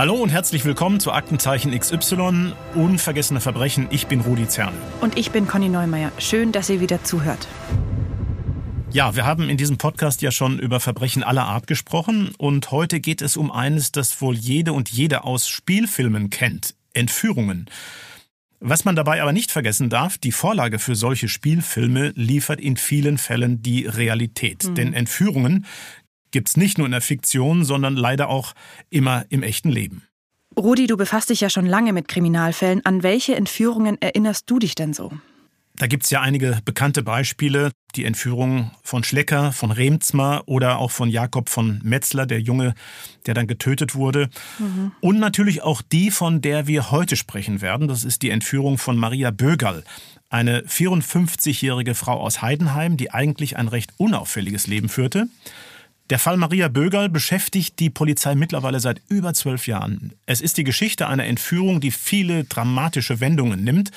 Hallo und herzlich willkommen zu Aktenzeichen XY, unvergessene Verbrechen. Ich bin Rudi Zerne. Und ich bin Conny Neumeier. Schön, dass ihr wieder zuhört. Ja, wir haben in diesem Podcast ja schon über Verbrechen aller Art gesprochen und heute geht es um eines, das wohl jede und jede aus Spielfilmen kennt. Entführungen. Was man dabei aber nicht vergessen darf, die Vorlage für solche Spielfilme liefert in vielen Fällen die Realität. Mhm. Denn Entführungen gibt's nicht nur in der Fiktion, sondern leider auch immer im echten Leben. Rudi, du befasst dich ja schon lange mit Kriminalfällen. An welche Entführungen erinnerst du dich denn so? Da gibt's ja einige bekannte Beispiele. Die Entführung von Schlecker, von Remzmer oder auch von Jakob von Metzler, der Junge, der dann getötet wurde. Mhm. Und natürlich auch die, von der wir heute sprechen werden. Das ist die Entführung von Maria Bögerl. Eine 54-jährige Frau aus Heidenheim, die eigentlich ein recht unauffälliges Leben führte. Der Fall Maria Bögerl beschäftigt die Polizei mittlerweile seit über zwölf Jahren. Es ist die Geschichte einer Entführung, die viele dramatische Wendungen nimmt.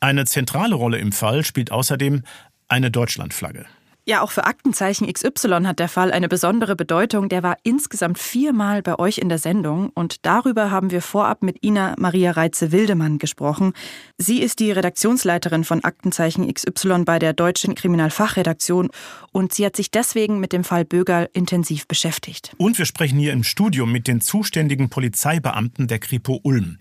Eine zentrale Rolle im Fall spielt außerdem eine Deutschlandflagge. Ja, auch für Aktenzeichen XY hat der Fall eine besondere Bedeutung. Der war insgesamt viermal bei euch in der Sendung und darüber haben wir vorab mit Ina Maria Reitze-Wildemann gesprochen. Sie ist die Redaktionsleiterin von Aktenzeichen XY bei der Deutschen Kriminalfachredaktion und sie hat sich deswegen mit dem Fall Bögerl intensiv beschäftigt. Und wir sprechen hier im Studio mit den zuständigen Polizeibeamten der Kripo Ulm.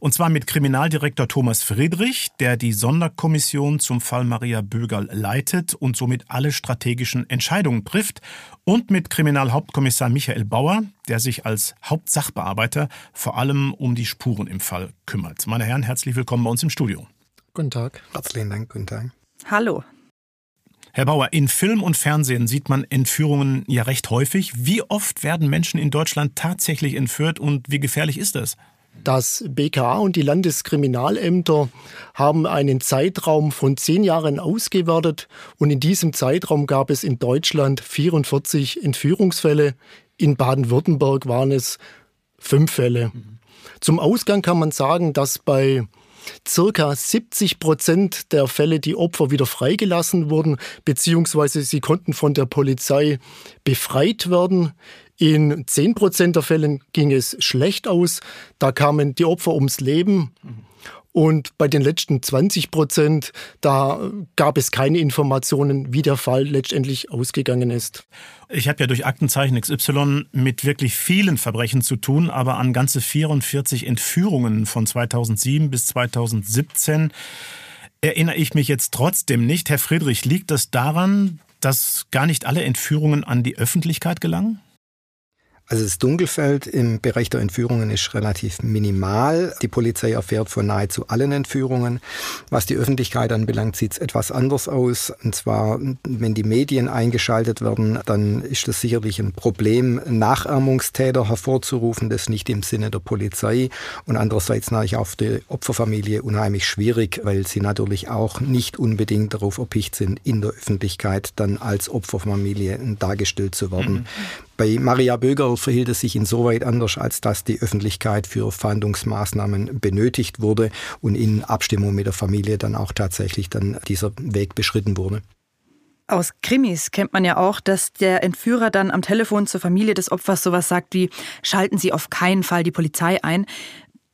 Und zwar mit Kriminaldirektor Thomas Friedrich, der die Sonderkommission zum Fall Maria Bögerl leitet und somit alle strategischen Entscheidungen trifft. Und mit Kriminalhauptkommissar Michael Bauer, der sich als Hauptsachbearbeiter vor allem um die Spuren im Fall kümmert. Meine Herren, herzlich willkommen bei uns im Studio. Guten Tag. Herzlichen Dank. Guten Tag. Hallo. Herr Bauer, in Film und Fernsehen sieht man Entführungen ja recht häufig. Wie oft werden Menschen in Deutschland tatsächlich entführt und wie gefährlich ist das? Das BKA und die Landeskriminalämter haben einen Zeitraum von zehn Jahren ausgewertet und in diesem Zeitraum gab es in Deutschland 44 Entführungsfälle. In Baden-Württemberg waren es fünf Fälle. Zum Ausgang kann man sagen, dass bei circa 70 Prozent der Fälle die Opfer wieder freigelassen wurden, beziehungsweise sie konnten von der Polizei befreit werden. In 10 Prozent der Fällen ging es schlecht aus. Da kamen die Opfer ums Leben. Und bei den letzten 20 Prozent, da gab es keine Informationen, wie der Fall letztendlich ausgegangen ist. Ich habe ja durch Aktenzeichen XY mit wirklich vielen Verbrechen zu tun, aber an ganze 44 Entführungen von 2007 bis 2017 erinnere ich mich jetzt trotzdem nicht. Herr Friedrich, liegt das daran, dass gar nicht alle Entführungen an die Öffentlichkeit gelangen? Also das Dunkelfeld im Bereich der Entführungen ist relativ minimal. Die Polizei erfährt von nahezu allen Entführungen. Was die Öffentlichkeit anbelangt, sieht es etwas anders aus. Und zwar, wenn die Medien eingeschaltet werden, dann ist das sicherlich ein Problem, Nachahmungstäter hervorzurufen. Das nicht im Sinne der Polizei. Und andererseits natürlich für die Opferfamilie unheimlich schwierig, weil sie natürlich auch nicht unbedingt darauf erpicht sind, in der Öffentlichkeit dann als Opferfamilie dargestellt zu werden. Mhm. Bei Maria Böger verhielt es sich insoweit anders, als dass die Öffentlichkeit für Fahndungsmaßnahmen benötigt wurde und in Abstimmung mit der Familie dann auch tatsächlich dann dieser Weg beschritten wurde. Aus Krimis kennt man ja auch, dass der Entführer dann am Telefon zur Familie des Opfers sowas sagt wie, schalten Sie auf keinen Fall die Polizei ein.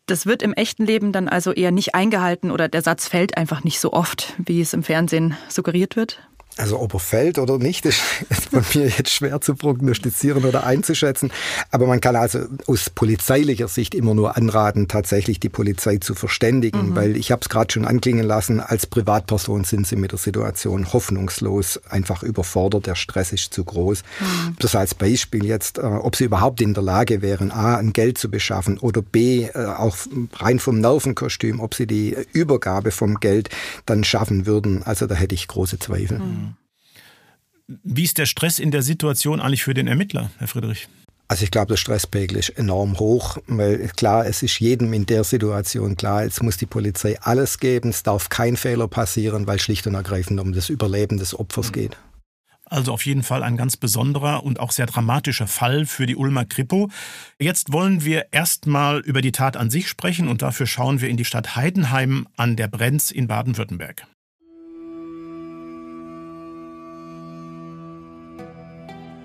Das wird im echten Leben dann also eher nicht eingehalten oder der Satz fällt einfach nicht so oft, wie es im Fernsehen suggeriert wird? Also ob er fällt oder nicht, ist von mir jetzt schwer zu prognostizieren oder einzuschätzen. Aber man kann also aus polizeilicher Sicht immer nur anraten, tatsächlich die Polizei zu verständigen, mhm. weil ich habe es gerade schon anklingen lassen, als Privatperson sind sie mit der Situation hoffnungslos, einfach überfordert, der Stress ist zu groß. Mhm. Das als Beispiel jetzt, äh, ob sie überhaupt in der Lage wären, a, ein Geld zu beschaffen oder b, äh, auch rein vom Nervenkostüm, ob sie die Übergabe vom Geld dann schaffen würden. Also da hätte ich große Zweifel. Mhm. Wie ist der Stress in der Situation eigentlich für den Ermittler, Herr Friedrich? Also ich glaube, der Stresspegel ist enorm hoch, weil klar, es ist jedem in der Situation klar, jetzt muss die Polizei alles geben, es darf kein Fehler passieren, weil schlicht und ergreifend um das Überleben des Opfers geht. Also auf jeden Fall ein ganz besonderer und auch sehr dramatischer Fall für die Ulmer Kripo. Jetzt wollen wir erstmal über die Tat an sich sprechen und dafür schauen wir in die Stadt Heidenheim an der Brenz in Baden-Württemberg.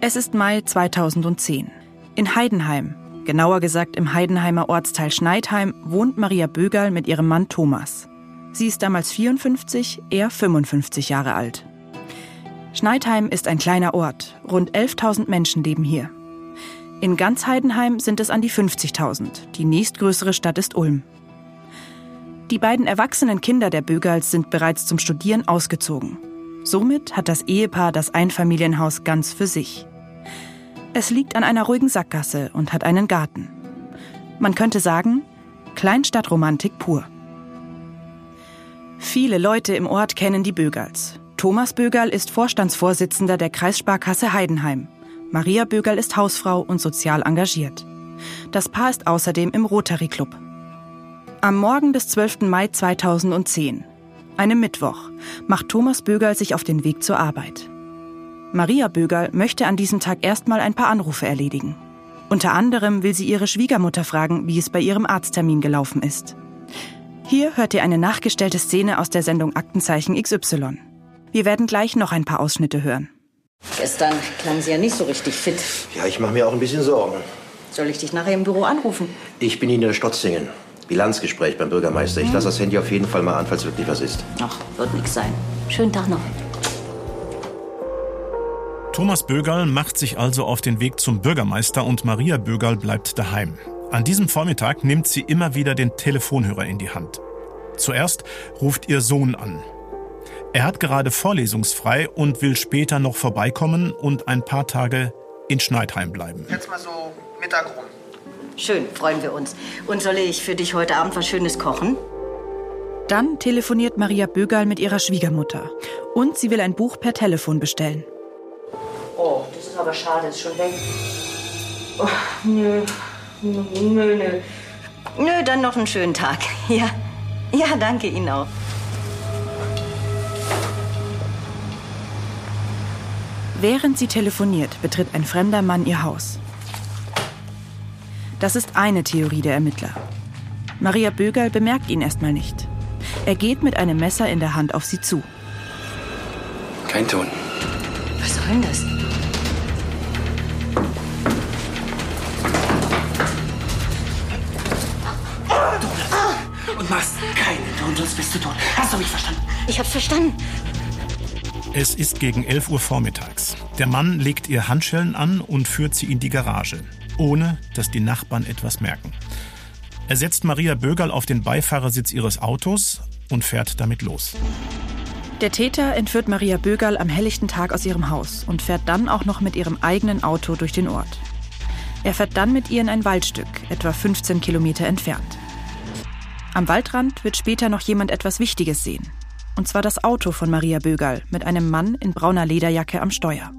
Es ist Mai 2010. In Heidenheim, genauer gesagt im Heidenheimer Ortsteil Schneidheim, wohnt Maria Bögerl mit ihrem Mann Thomas. Sie ist damals 54, er 55 Jahre alt. Schneidheim ist ein kleiner Ort. Rund 11.000 Menschen leben hier. In ganz Heidenheim sind es an die 50.000. Die nächstgrößere Stadt ist Ulm. Die beiden erwachsenen Kinder der Bögerls sind bereits zum Studieren ausgezogen. Somit hat das Ehepaar das Einfamilienhaus ganz für sich. Es liegt an einer ruhigen Sackgasse und hat einen Garten. Man könnte sagen, Kleinstadtromantik pur. Viele Leute im Ort kennen die Bögerls. Thomas Bögerl ist Vorstandsvorsitzender der Kreissparkasse Heidenheim. Maria Bögerl ist Hausfrau und sozial engagiert. Das Paar ist außerdem im Rotary Club. Am Morgen des 12. Mai 2010, einem Mittwoch, macht Thomas Bögerl sich auf den Weg zur Arbeit. Maria Bögerl möchte an diesem Tag erstmal ein paar Anrufe erledigen. Unter anderem will sie ihre Schwiegermutter fragen, wie es bei ihrem Arzttermin gelaufen ist. Hier hört ihr eine nachgestellte Szene aus der Sendung Aktenzeichen XY. Wir werden gleich noch ein paar Ausschnitte hören. Gestern klang sie ja nicht so richtig fit. Ja, ich mache mir auch ein bisschen Sorgen. Soll ich dich nachher im Büro anrufen? Ich bin in der Stotzingen. Bilanzgespräch beim Bürgermeister. Ich lasse das Handy auf jeden Fall mal an, falls wirklich was ist. Ach, wird nichts sein. Schönen Tag noch. Thomas Bögerl macht sich also auf den Weg zum Bürgermeister und Maria Bögerl bleibt daheim. An diesem Vormittag nimmt sie immer wieder den Telefonhörer in die Hand. Zuerst ruft ihr Sohn an. Er hat gerade vorlesungsfrei und will später noch vorbeikommen und ein paar Tage in Schneidheim bleiben. Jetzt mal so Mittag rum. Schön, freuen wir uns. Und soll ich für dich heute Abend was Schönes kochen? Dann telefoniert Maria Bögerl mit ihrer Schwiegermutter. Und sie will ein Buch per Telefon bestellen. Oh, das ist aber schade, ist schon weg. Oh, nö. Nö, nö, nö. Nö, dann noch einen schönen Tag. Ja. Ja, danke Ihnen auch. Während sie telefoniert, betritt ein fremder Mann ihr Haus. Das ist eine Theorie der Ermittler. Maria Bögerl bemerkt ihn erstmal nicht. Er geht mit einem Messer in der Hand auf sie zu. Kein Ton. Was soll denn das? Verstanden? Es ist gegen 11 Uhr vormittags. Der Mann legt ihr Handschellen an und führt sie in die Garage, ohne dass die Nachbarn etwas merken. Er setzt Maria Bögerl auf den Beifahrersitz ihres Autos und fährt damit los. Der Täter entführt Maria Bögerl am helllichten Tag aus ihrem Haus und fährt dann auch noch mit ihrem eigenen Auto durch den Ort. Er fährt dann mit ihr in ein Waldstück, etwa 15 Kilometer entfernt. Am Waldrand wird später noch jemand etwas Wichtiges sehen. Und zwar das Auto von Maria Bögerl mit einem Mann in brauner Lederjacke am Steuer.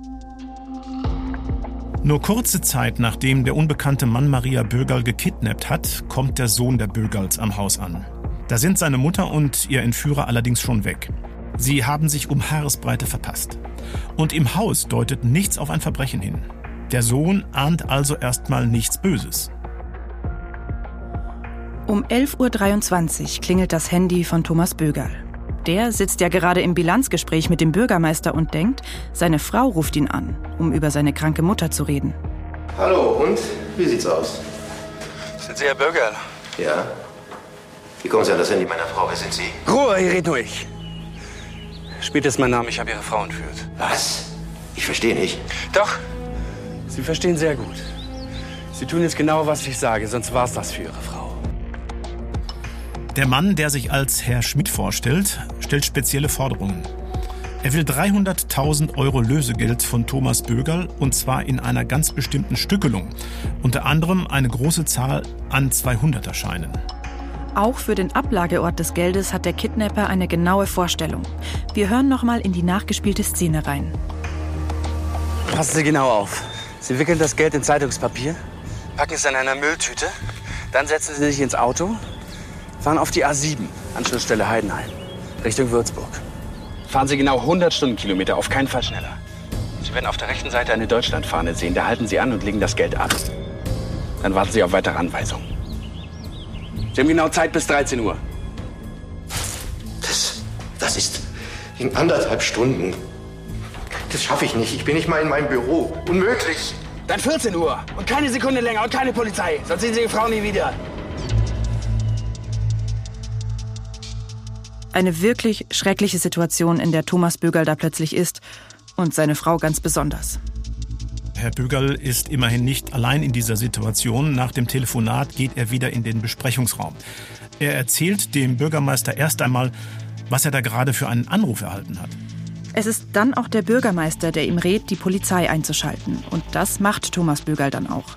Nur kurze Zeit nachdem der unbekannte Mann Maria Bögerl gekidnappt hat, kommt der Sohn der Bögerls am Haus an. Da sind seine Mutter und ihr Entführer allerdings schon weg. Sie haben sich um Haaresbreite verpasst. Und im Haus deutet nichts auf ein Verbrechen hin. Der Sohn ahnt also erstmal nichts Böses. Um 11.23 Uhr klingelt das Handy von Thomas Bögerl. Der sitzt ja gerade im Bilanzgespräch mit dem Bürgermeister und denkt, seine Frau ruft ihn an, um über seine kranke Mutter zu reden. Hallo, und? Wie sieht's aus? Sind Sie Herr Bürger? Ja? Wie kommen Sie an das Handy meiner Frau? Wer sind Sie? Ruhe, hier red nur ich. Spielt ist mein Name, ich habe Ihre Frau entführt. Was? Ich verstehe nicht. Doch, Sie verstehen sehr gut. Sie tun jetzt genau, was ich sage, sonst war's das für Ihre Frau. Der Mann, der sich als Herr Schmidt vorstellt, stellt spezielle Forderungen. Er will 300.000 Euro Lösegeld von Thomas Bögerl und zwar in einer ganz bestimmten Stückelung. Unter anderem eine große Zahl an 200er-Scheinen. Auch für den Ablageort des Geldes hat der Kidnapper eine genaue Vorstellung. Wir hören nochmal in die nachgespielte Szene rein. Passen Sie genau auf. Sie wickeln das Geld in Zeitungspapier, packen es in einer Mülltüte, dann setzen Sie sich ins Auto, fahren auf die A7, Anschlussstelle Heidenheim, Richtung Würzburg. Fahren Sie genau 100 Stundenkilometer, auf keinen Fall schneller. Sie werden auf der rechten Seite eine Deutschlandfahne sehen. Da halten Sie an und legen das Geld ab. Dann warten Sie auf weitere Anweisungen. Sie haben genau Zeit bis 13 Uhr. Das, das ist in anderthalb Stunden. Das schaffe ich nicht. Ich bin nicht mal in meinem Büro. Unmöglich. Dann 14 Uhr. Und keine Sekunde länger und keine Polizei. Sonst sehen Sie die Frau nie wieder. Eine wirklich schreckliche Situation, in der Thomas Bögerl da plötzlich ist. Und seine Frau ganz besonders. Herr Bögerl ist immerhin nicht allein in dieser Situation. Nach dem Telefonat geht er wieder in den Besprechungsraum. Er erzählt dem Bürgermeister erst einmal, was er da gerade für einen Anruf erhalten hat. Es ist dann auch der Bürgermeister, der ihm rät, die Polizei einzuschalten. Und das macht Thomas Bögerl dann auch.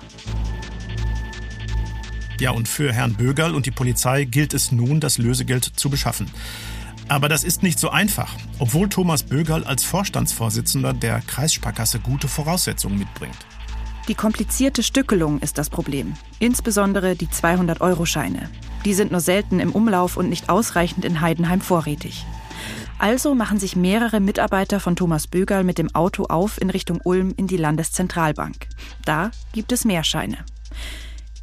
Ja, und für Herrn Bögerl und die Polizei gilt es nun, das Lösegeld zu beschaffen. Aber das ist nicht so einfach, obwohl Thomas Bögerl als Vorstandsvorsitzender der Kreissparkasse gute Voraussetzungen mitbringt. Die komplizierte Stückelung ist das Problem. Insbesondere die 200-Euro-Scheine. Die sind nur selten im Umlauf und nicht ausreichend in Heidenheim vorrätig. Also machen sich mehrere Mitarbeiter von Thomas Bögerl mit dem Auto auf in Richtung Ulm in die Landeszentralbank. Da gibt es mehr Scheine.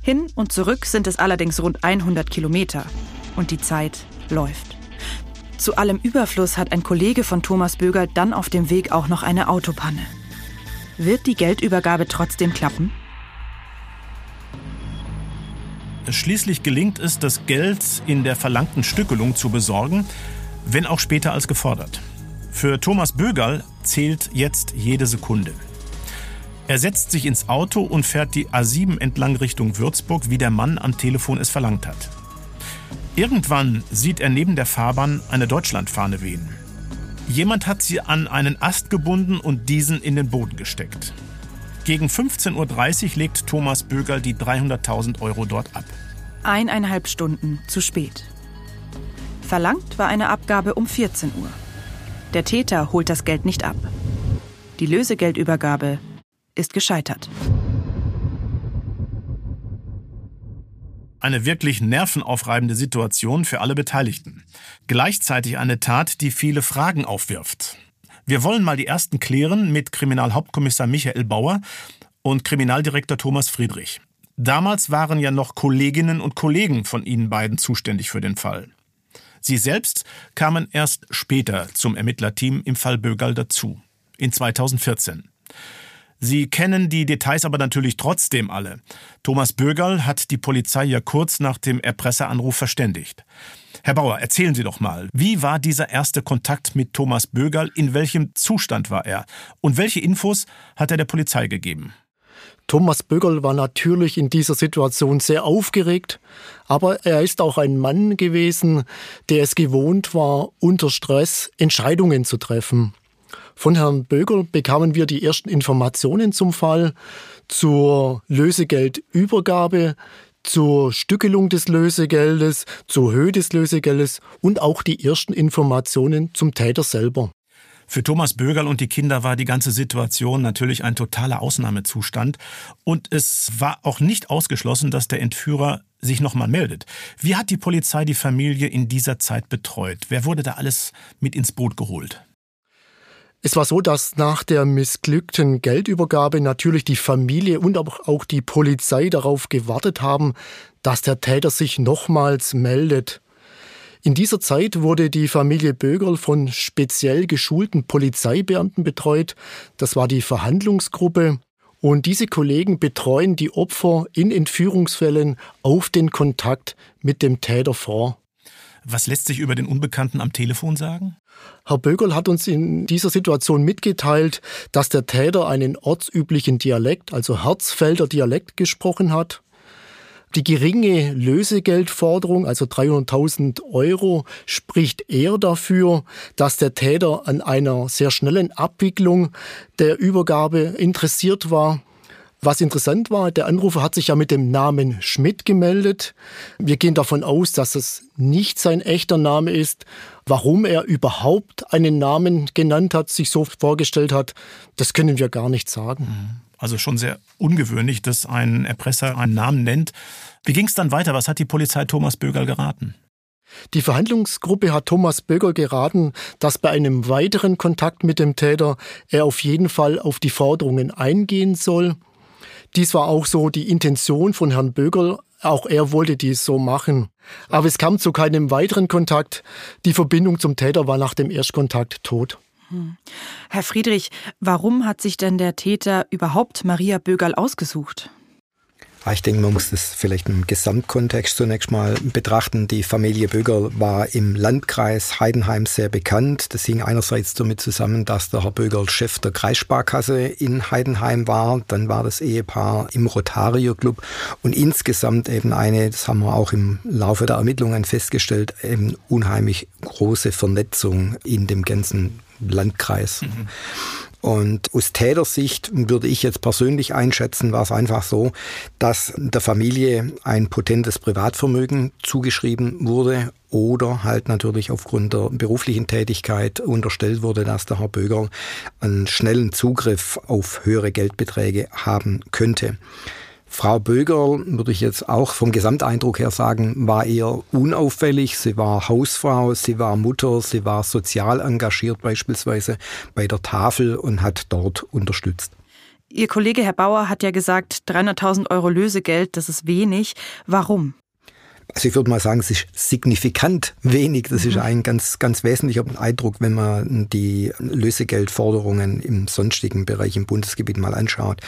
Hin und zurück sind es allerdings rund 100 Kilometer. Und die Zeit läuft. Zu allem Überfluss hat ein Kollege von Thomas Bögerl dann auf dem Weg auch noch eine Autopanne. Wird die Geldübergabe trotzdem klappen? Schließlich gelingt es, das Geld in der verlangten Stückelung zu besorgen, wenn auch später als gefordert. Für Thomas Bögerl zählt jetzt jede Sekunde. Er setzt sich ins Auto und fährt die A7 entlang Richtung Würzburg, wie der Mann am Telefon es verlangt hat. Irgendwann sieht er neben der Fahrbahn eine Deutschlandfahne wehen. Jemand hat sie an einen Ast gebunden und diesen in den Boden gesteckt. Gegen 15.30 Uhr legt Thomas Bögerl die 300.000 Euro dort ab. Eineinhalb Stunden zu spät. Verlangt war eine Abgabe um 14 Uhr. Der Täter holt das Geld nicht ab. Die Lösegeldübergabe ist gescheitert. Eine wirklich nervenaufreibende Situation für alle Beteiligten. Gleichzeitig eine Tat, die viele Fragen aufwirft. Wir wollen mal die ersten klären mit Kriminalhauptkommissar Michael Bauer und Kriminaldirektor Thomas Friedrich. Damals waren ja noch Kolleginnen und Kollegen von Ihnen beiden zuständig für den Fall. Sie selbst kamen erst später zum Ermittlerteam im Fall Bögerl dazu, in 2014. Sie kennen die Details aber natürlich trotzdem alle. Thomas Bögerl hat die Polizei ja kurz nach dem Erpresseranruf verständigt. Herr Bauer, erzählen Sie doch mal, wie war dieser erste Kontakt mit Thomas Bögerl? In welchem Zustand war er? Und welche Infos hat er der Polizei gegeben? Thomas Bögerl war natürlich in dieser Situation sehr aufgeregt, aber er ist auch ein Mann gewesen, der es gewohnt war, unter Stress Entscheidungen zu treffen. Von Herrn Bögerl bekamen wir die ersten Informationen zum Fall, zur Lösegeldübergabe, zur Stückelung des Lösegeldes, zur Höhe des Lösegeldes und auch die ersten Informationen zum Täter selber. Für Thomas Bögerl und die Kinder war die ganze Situation natürlich ein totaler Ausnahmezustand. Und es war auch nicht ausgeschlossen, dass der Entführer sich nochmal meldet. Wie hat die Polizei die Familie in dieser Zeit betreut? Wer wurde da alles mit ins Boot geholt? Es war so, dass nach der missglückten Geldübergabe natürlich die Familie und auch die Polizei darauf gewartet haben, dass der Täter sich nochmals meldet. In dieser Zeit wurde die Familie Bögerl von speziell geschulten Polizeibeamten betreut. Das war die Verhandlungsgruppe. Und diese Kollegen betreuen die Opfer in Entführungsfällen auf den Kontakt mit dem Täter vor. Was lässt sich über den Unbekannten am Telefon sagen? Herr Bögerl hat uns in dieser Situation mitgeteilt, dass der Täter einen ortsüblichen Dialekt, also Herzfelder Dialekt gesprochen hat. Die geringe Lösegeldforderung, also 300.000 Euro, spricht eher dafür, dass der Täter an einer sehr schnellen Abwicklung der Übergabe interessiert war. Was interessant war, der Anrufer hat sich ja mit dem Namen Schmidt gemeldet. Wir gehen davon aus, dass es nicht sein echter Name ist. Warum er überhaupt einen Namen genannt hat, sich so vorgestellt hat, das können wir gar nicht sagen. Mhm. Also schon sehr ungewöhnlich, dass ein Erpresser einen Namen nennt. Wie ging es dann weiter? Was hat die Polizei Thomas Bögerl geraten? Die Verhandlungsgruppe hat Thomas Böger geraten, dass bei einem weiteren Kontakt mit dem Täter er auf jeden Fall auf die Forderungen eingehen soll. Dies war auch so die Intention von Herrn Bögerl. Auch er wollte dies so machen. Aber es kam zu keinem weiteren Kontakt. Die Verbindung zum Täter war nach dem Erstkontakt tot. Hm. Herr Friedrich, warum hat sich denn der Täter überhaupt Maria Bögerl ausgesucht? Ich denke, man muss das vielleicht im Gesamtkontext zunächst mal betrachten. Die Familie Böger war im Landkreis Heidenheim sehr bekannt. Das hing einerseits damit zusammen, dass der Herr Böger Chef der Kreissparkasse in Heidenheim war. Dann war das Ehepaar im Rotario Club und insgesamt eben eine, das haben wir auch im Laufe der Ermittlungen festgestellt, eben unheimlich große Vernetzung in dem ganzen Landkreis. Mhm. Und aus Tätersicht würde ich jetzt persönlich einschätzen, war es einfach so, dass der Familie ein potentes Privatvermögen zugeschrieben wurde oder halt natürlich aufgrund der beruflichen Tätigkeit unterstellt wurde, dass der Herr Böger einen schnellen Zugriff auf höhere Geldbeträge haben könnte. Frau Böger, würde ich jetzt auch vom Gesamteindruck her sagen, war eher unauffällig. Sie war Hausfrau, sie war Mutter, sie war sozial engagiert beispielsweise bei der Tafel und hat dort unterstützt. Ihr Kollege Herr Bauer hat ja gesagt, 300.000 Euro Lösegeld, das ist wenig. Warum? Also ich würde mal sagen, es ist signifikant wenig. Das ist mhm. ein ganz, ganz wesentlicher Eindruck, wenn man die Lösegeldforderungen im sonstigen Bereich im Bundesgebiet mal anschaut.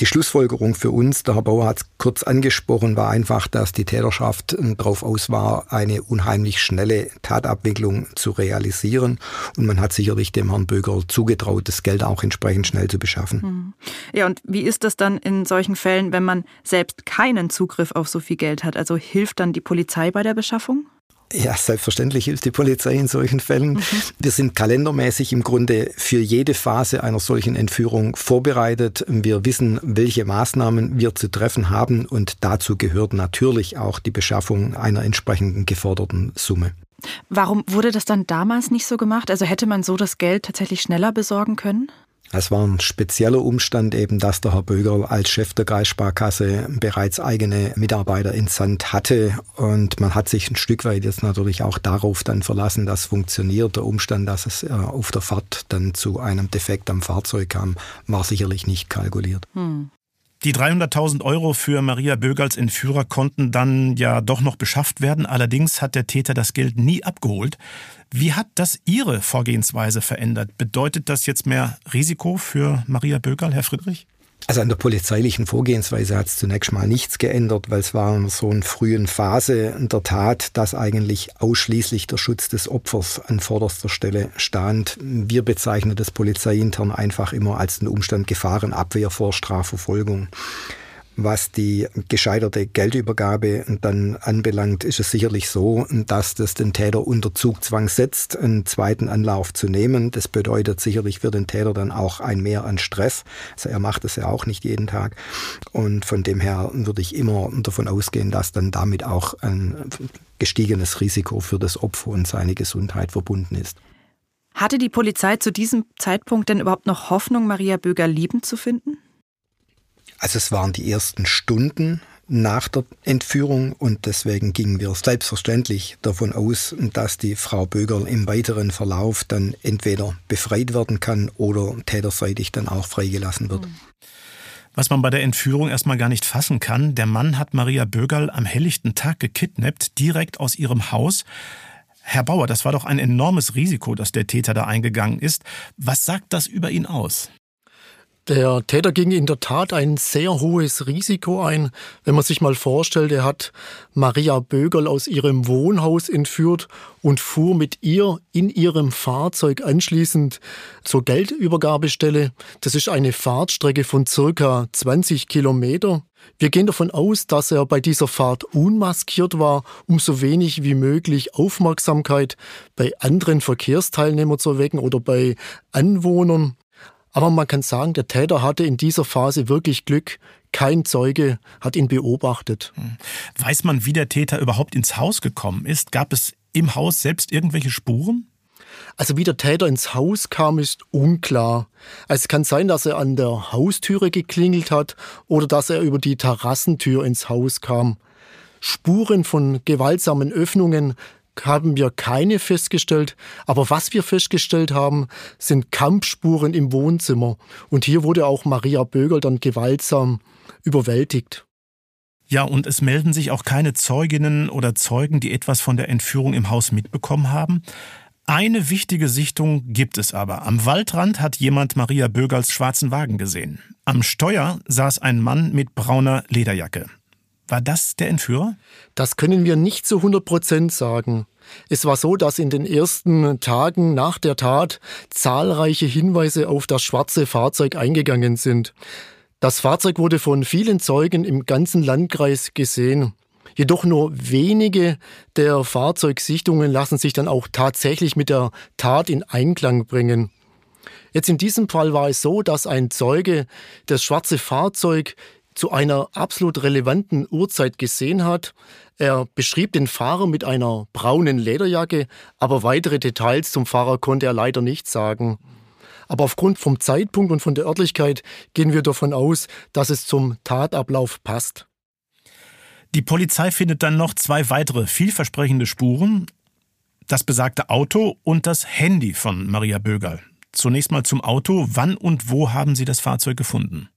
Die Schlussfolgerung für uns, der Herr Bauer hat es kurz angesprochen, war einfach, dass die Täterschaft darauf aus war, eine unheimlich schnelle Tatabwicklung zu realisieren. Und man hat sicherlich dem Herrn Böger zugetraut, das Geld auch entsprechend schnell zu beschaffen. Mhm. Ja, und wie ist das dann in solchen Fällen, wenn man selbst keinen Zugriff auf so viel Geld hat? Also hilft dann die Polizei bei der Beschaffung? Ja, selbstverständlich hilft die Polizei in solchen Fällen. Mhm. Wir sind kalendermäßig im Grunde für jede Phase einer solchen Entführung vorbereitet. Wir wissen, welche Maßnahmen wir zu treffen haben und dazu gehört natürlich auch die Beschaffung einer entsprechenden geforderten Summe. Warum wurde das dann damals nicht so gemacht? Also hätte man so das Geld tatsächlich schneller besorgen können? Es war ein spezieller Umstand eben, dass der Herr Böger als Chef der Kreissparkasse bereits eigene Mitarbeiter entsandt hatte und man hat sich ein Stück weit jetzt natürlich auch darauf dann verlassen, dass funktioniert. Der Umstand, dass es äh, auf der Fahrt dann zu einem Defekt am Fahrzeug kam, war sicherlich nicht kalkuliert. Hm. Die 300.000 Euro für Maria Bögerls Entführer konnten dann ja doch noch beschafft werden. Allerdings hat der Täter das Geld nie abgeholt. Wie hat das Ihre Vorgehensweise verändert? Bedeutet das jetzt mehr Risiko für Maria Bögerl, Herr Friedrich? Also an der polizeilichen Vorgehensweise hat es zunächst mal nichts geändert, weil es war in so einer frühen Phase der Tat, dass eigentlich ausschließlich der Schutz des Opfers an vorderster Stelle stand. Wir bezeichnen das polizeiintern einfach immer als den Umstand Gefahrenabwehr vor Strafverfolgung. Was die gescheiterte Geldübergabe dann anbelangt, ist es sicherlich so, dass das den Täter unter Zugzwang setzt, einen zweiten Anlauf zu nehmen. Das bedeutet sicherlich für den Täter dann auch ein Mehr an Stress. Also er macht es ja auch nicht jeden Tag. Und von dem her würde ich immer davon ausgehen, dass dann damit auch ein gestiegenes Risiko für das Opfer und seine Gesundheit verbunden ist. Hatte die Polizei zu diesem Zeitpunkt denn überhaupt noch Hoffnung, Maria Böger liebend zu finden? Also es waren die ersten Stunden nach der Entführung und deswegen gingen wir selbstverständlich davon aus, dass die Frau Bögerl im weiteren Verlauf dann entweder befreit werden kann oder täterseitig dann auch freigelassen wird. Was man bei der Entführung erstmal gar nicht fassen kann, der Mann hat Maria Bögerl am helllichten Tag gekidnappt, direkt aus ihrem Haus. Herr Bauer, das war doch ein enormes Risiko, dass der Täter da eingegangen ist. Was sagt das über ihn aus? Der Täter ging in der Tat ein sehr hohes Risiko ein. Wenn man sich mal vorstellt, er hat Maria Bögerl aus ihrem Wohnhaus entführt und fuhr mit ihr in ihrem Fahrzeug anschließend zur Geldübergabestelle. Das ist eine Fahrtstrecke von circa 20 Kilometer. Wir gehen davon aus, dass er bei dieser Fahrt unmaskiert war, um so wenig wie möglich Aufmerksamkeit bei anderen Verkehrsteilnehmern zu erwecken oder bei Anwohnern. Aber man kann sagen, der Täter hatte in dieser Phase wirklich Glück. Kein Zeuge hat ihn beobachtet. Hm. Weiß man, wie der Täter überhaupt ins Haus gekommen ist? Gab es im Haus selbst irgendwelche Spuren? Also wie der Täter ins Haus kam, ist unklar. Es kann sein, dass er an der Haustüre geklingelt hat oder dass er über die Terrassentür ins Haus kam. Spuren von gewaltsamen Öffnungen haben wir keine festgestellt. Aber was wir festgestellt haben, sind Kampfspuren im Wohnzimmer. Und hier wurde auch Maria Bögel dann gewaltsam überwältigt. Ja, und es melden sich auch keine Zeuginnen oder Zeugen, die etwas von der Entführung im Haus mitbekommen haben. Eine wichtige Sichtung gibt es aber. Am Waldrand hat jemand Maria Bögerls schwarzen Wagen gesehen. Am Steuer saß ein Mann mit brauner Lederjacke. War das der Entführer? Das können wir nicht zu 100 Prozent sagen. Es war so, dass in den ersten Tagen nach der Tat zahlreiche Hinweise auf das schwarze Fahrzeug eingegangen sind. Das Fahrzeug wurde von vielen Zeugen im ganzen Landkreis gesehen. Jedoch nur wenige der Fahrzeugsichtungen lassen sich dann auch tatsächlich mit der Tat in Einklang bringen. Jetzt in diesem Fall war es so, dass ein Zeuge das schwarze Fahrzeug zu einer absolut relevanten Uhrzeit gesehen hat. Er beschrieb den Fahrer mit einer braunen Lederjacke, aber weitere Details zum Fahrer konnte er leider nicht sagen. Aber aufgrund vom Zeitpunkt und von der Örtlichkeit gehen wir davon aus, dass es zum Tatablauf passt. Die Polizei findet dann noch zwei weitere vielversprechende Spuren. Das besagte Auto und das Handy von Maria Bögerl. Zunächst mal zum Auto. Wann und wo haben Sie das Fahrzeug gefunden?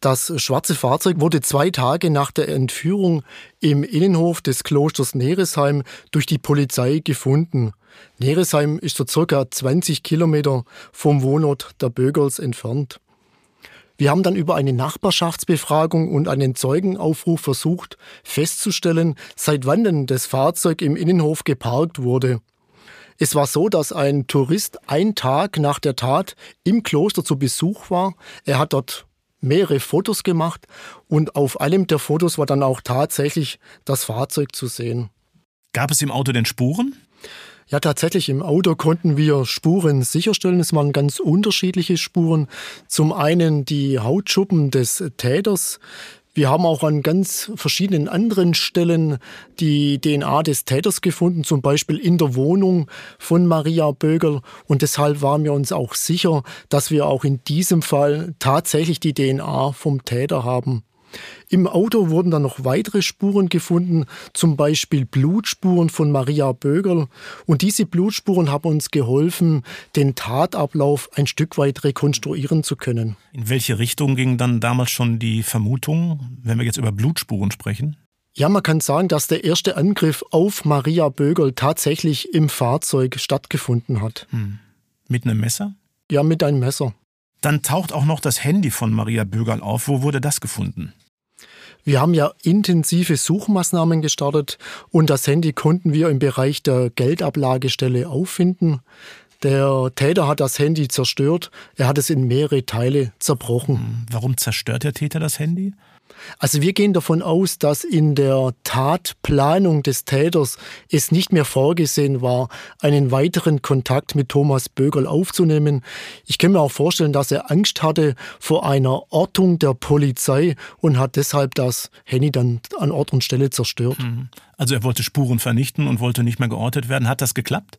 Das schwarze Fahrzeug wurde zwei Tage nach der Entführung im Innenhof des Klosters Neresheim durch die Polizei gefunden. Neresheim ist so circa 20 Kilometer vom Wohnort der Bögerls entfernt. Wir haben dann über eine Nachbarschaftsbefragung und einen Zeugenaufruf versucht festzustellen, seit wann denn das Fahrzeug im Innenhof geparkt wurde. Es war so, dass ein Tourist einen Tag nach der Tat im Kloster zu Besuch war. Er hat dort mehrere Fotos gemacht und auf einem der Fotos war dann auch tatsächlich das Fahrzeug zu sehen. Gab es im Auto denn Spuren? Ja, tatsächlich im Auto konnten wir Spuren sicherstellen. Es waren ganz unterschiedliche Spuren. Zum einen die Hautschuppen des Täters. Wir haben auch an ganz verschiedenen anderen Stellen die DNA des Täters gefunden, zum Beispiel in der Wohnung von Maria Bögel. Und deshalb waren wir uns auch sicher, dass wir auch in diesem Fall tatsächlich die DNA vom Täter haben. Im Auto wurden dann noch weitere Spuren gefunden, zum Beispiel Blutspuren von Maria Bögerl. Und diese Blutspuren haben uns geholfen, den Tatablauf ein Stück weit rekonstruieren zu können. In welche Richtung ging dann damals schon die Vermutung, wenn wir jetzt über Blutspuren sprechen? Ja, man kann sagen, dass der erste Angriff auf Maria Bögerl tatsächlich im Fahrzeug stattgefunden hat. Hm. Mit einem Messer? Ja, mit einem Messer. Dann taucht auch noch das Handy von Maria Bögerl auf. Wo wurde das gefunden? Wir haben ja intensive Suchmaßnahmen gestartet und das Handy konnten wir im Bereich der Geldablagestelle auffinden. Der Täter hat das Handy zerstört. Er hat es in mehrere Teile zerbrochen. Hm, warum zerstört der Täter das Handy? Also wir gehen davon aus, dass in der Tatplanung des Täters es nicht mehr vorgesehen war, einen weiteren Kontakt mit Thomas Bögerl aufzunehmen. Ich kann mir auch vorstellen, dass er Angst hatte vor einer Ortung der Polizei und hat deshalb das Handy dann an Ort und Stelle zerstört. Mhm. Also er wollte Spuren vernichten und wollte nicht mehr geortet werden. Hat das geklappt?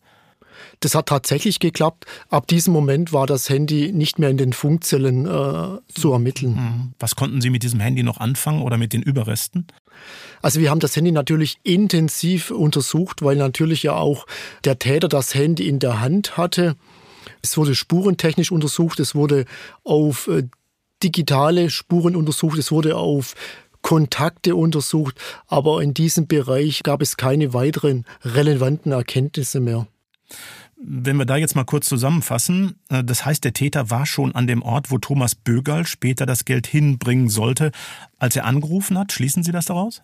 Das hat tatsächlich geklappt. Ab diesem Moment war das Handy nicht mehr in den Funkzellen äh, zu ermitteln. Mhm. Was konnten Sie mit diesem Handy noch anfangen oder mit den Überresten? Also wir haben das Handy natürlich intensiv untersucht, weil natürlich ja auch der Täter das Handy in der Hand hatte. Es wurde spurentechnisch untersucht, es wurde auf äh, digitale Spuren untersucht, es wurde auf Kontakte untersucht, aber in diesem Bereich gab es keine weiteren relevanten Erkenntnisse mehr. Wenn wir da jetzt mal kurz zusammenfassen, äh, das heißt, der Täter war schon an dem Ort, wo Thomas Bögerl später das Geld hinbringen sollte, als er angerufen hat. Schließen Sie das daraus?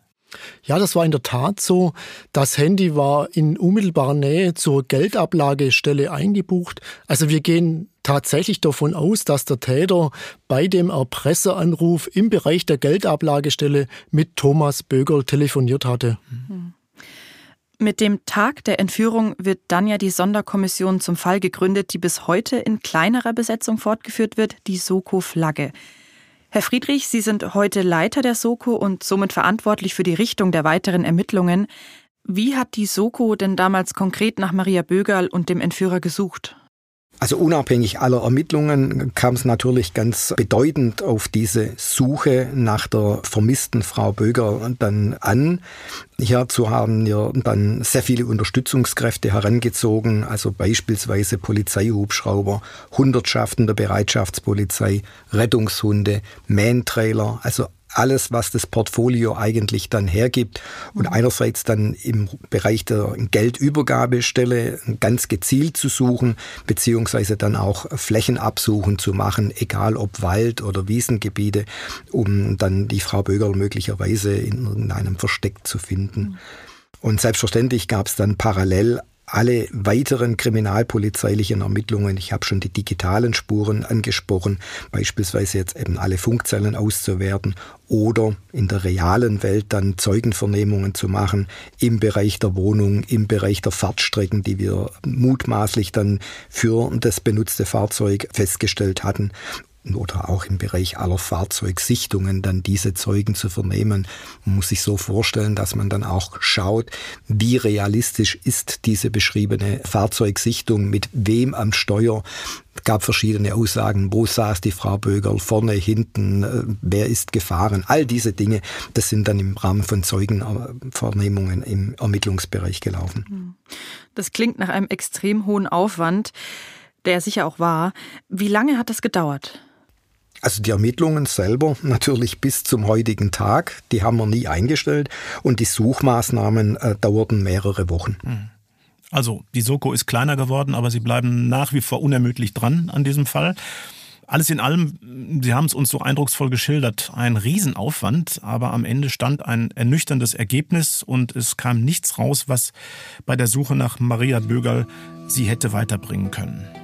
Ja, das war in der Tat so. Das Handy war in unmittelbarer Nähe zur Geldablagestelle eingebucht. Also wir gehen tatsächlich davon aus, dass der Täter bei dem Erpresseranruf im Bereich der Geldablagestelle mit Thomas Bögerl telefoniert hatte. Mhm. Mit dem Tag der Entführung wird dann ja die Sonderkommission zum Fall gegründet, die bis heute in kleinerer Besetzung fortgeführt wird, die Soko-Flagge. Herr Friedrich, Sie sind heute Leiter der Soko und somit verantwortlich für die Richtung der weiteren Ermittlungen. Wie hat die Soko denn damals konkret nach Maria Bögerl und dem Entführer gesucht? Also unabhängig aller Ermittlungen kam es natürlich ganz bedeutend auf diese Suche nach der vermissten Frau Böger dann an. Hierzu haben wir dann sehr viele Unterstützungskräfte herangezogen, also beispielsweise Polizeihubschrauber, Hundertschaften der Bereitschaftspolizei, Rettungshunde, Mantrailer, also alles, was das Portfolio eigentlich dann hergibt. Und einerseits dann im Bereich der Geldübergabestelle ganz gezielt zu suchen, beziehungsweise dann auch Flächenabsuchen zu machen, egal ob Wald- oder Wiesengebiete, um dann die Frau Bögerl möglicherweise in irgendeinem Versteck zu finden. Und selbstverständlich gab es dann parallel alle weiteren kriminalpolizeilichen Ermittlungen, ich habe schon die digitalen Spuren angesprochen, beispielsweise jetzt eben alle Funkzellen auszuwerten oder in der realen Welt dann Zeugenvernehmungen zu machen im Bereich der Wohnung, im Bereich der Fahrtstrecken, die wir mutmaßlich dann für das benutzte Fahrzeug festgestellt hatten oder auch im Bereich aller Fahrzeugsichtungen dann diese Zeugen zu vernehmen. Man muss sich so vorstellen, dass man dann auch schaut, wie realistisch ist diese beschriebene Fahrzeugsichtung, mit wem am Steuer. Es gab verschiedene Aussagen, wo saß die Frau Bögerl, vorne, hinten, äh, wer ist gefahren. All diese Dinge, das sind dann im Rahmen von Zeugenvernehmungen im Ermittlungsbereich gelaufen. Hm. Das klingt nach einem extrem hohen Aufwand, der sicher auch war. Wie lange hat das gedauert? Also die Ermittlungen selber natürlich bis zum heutigen Tag, die haben wir nie eingestellt und die Suchmaßnahmen äh, dauerten mehrere Wochen. Hm. Also die Soko ist kleiner geworden, aber sie bleiben nach wie vor unermüdlich dran an diesem Fall. Alles in allem, Sie haben es uns so eindrucksvoll geschildert, ein Riesenaufwand, aber am Ende stand ein ernüchterndes Ergebnis und es kam nichts raus, was bei der Suche nach Maria Bögerl sie hätte weiterbringen können.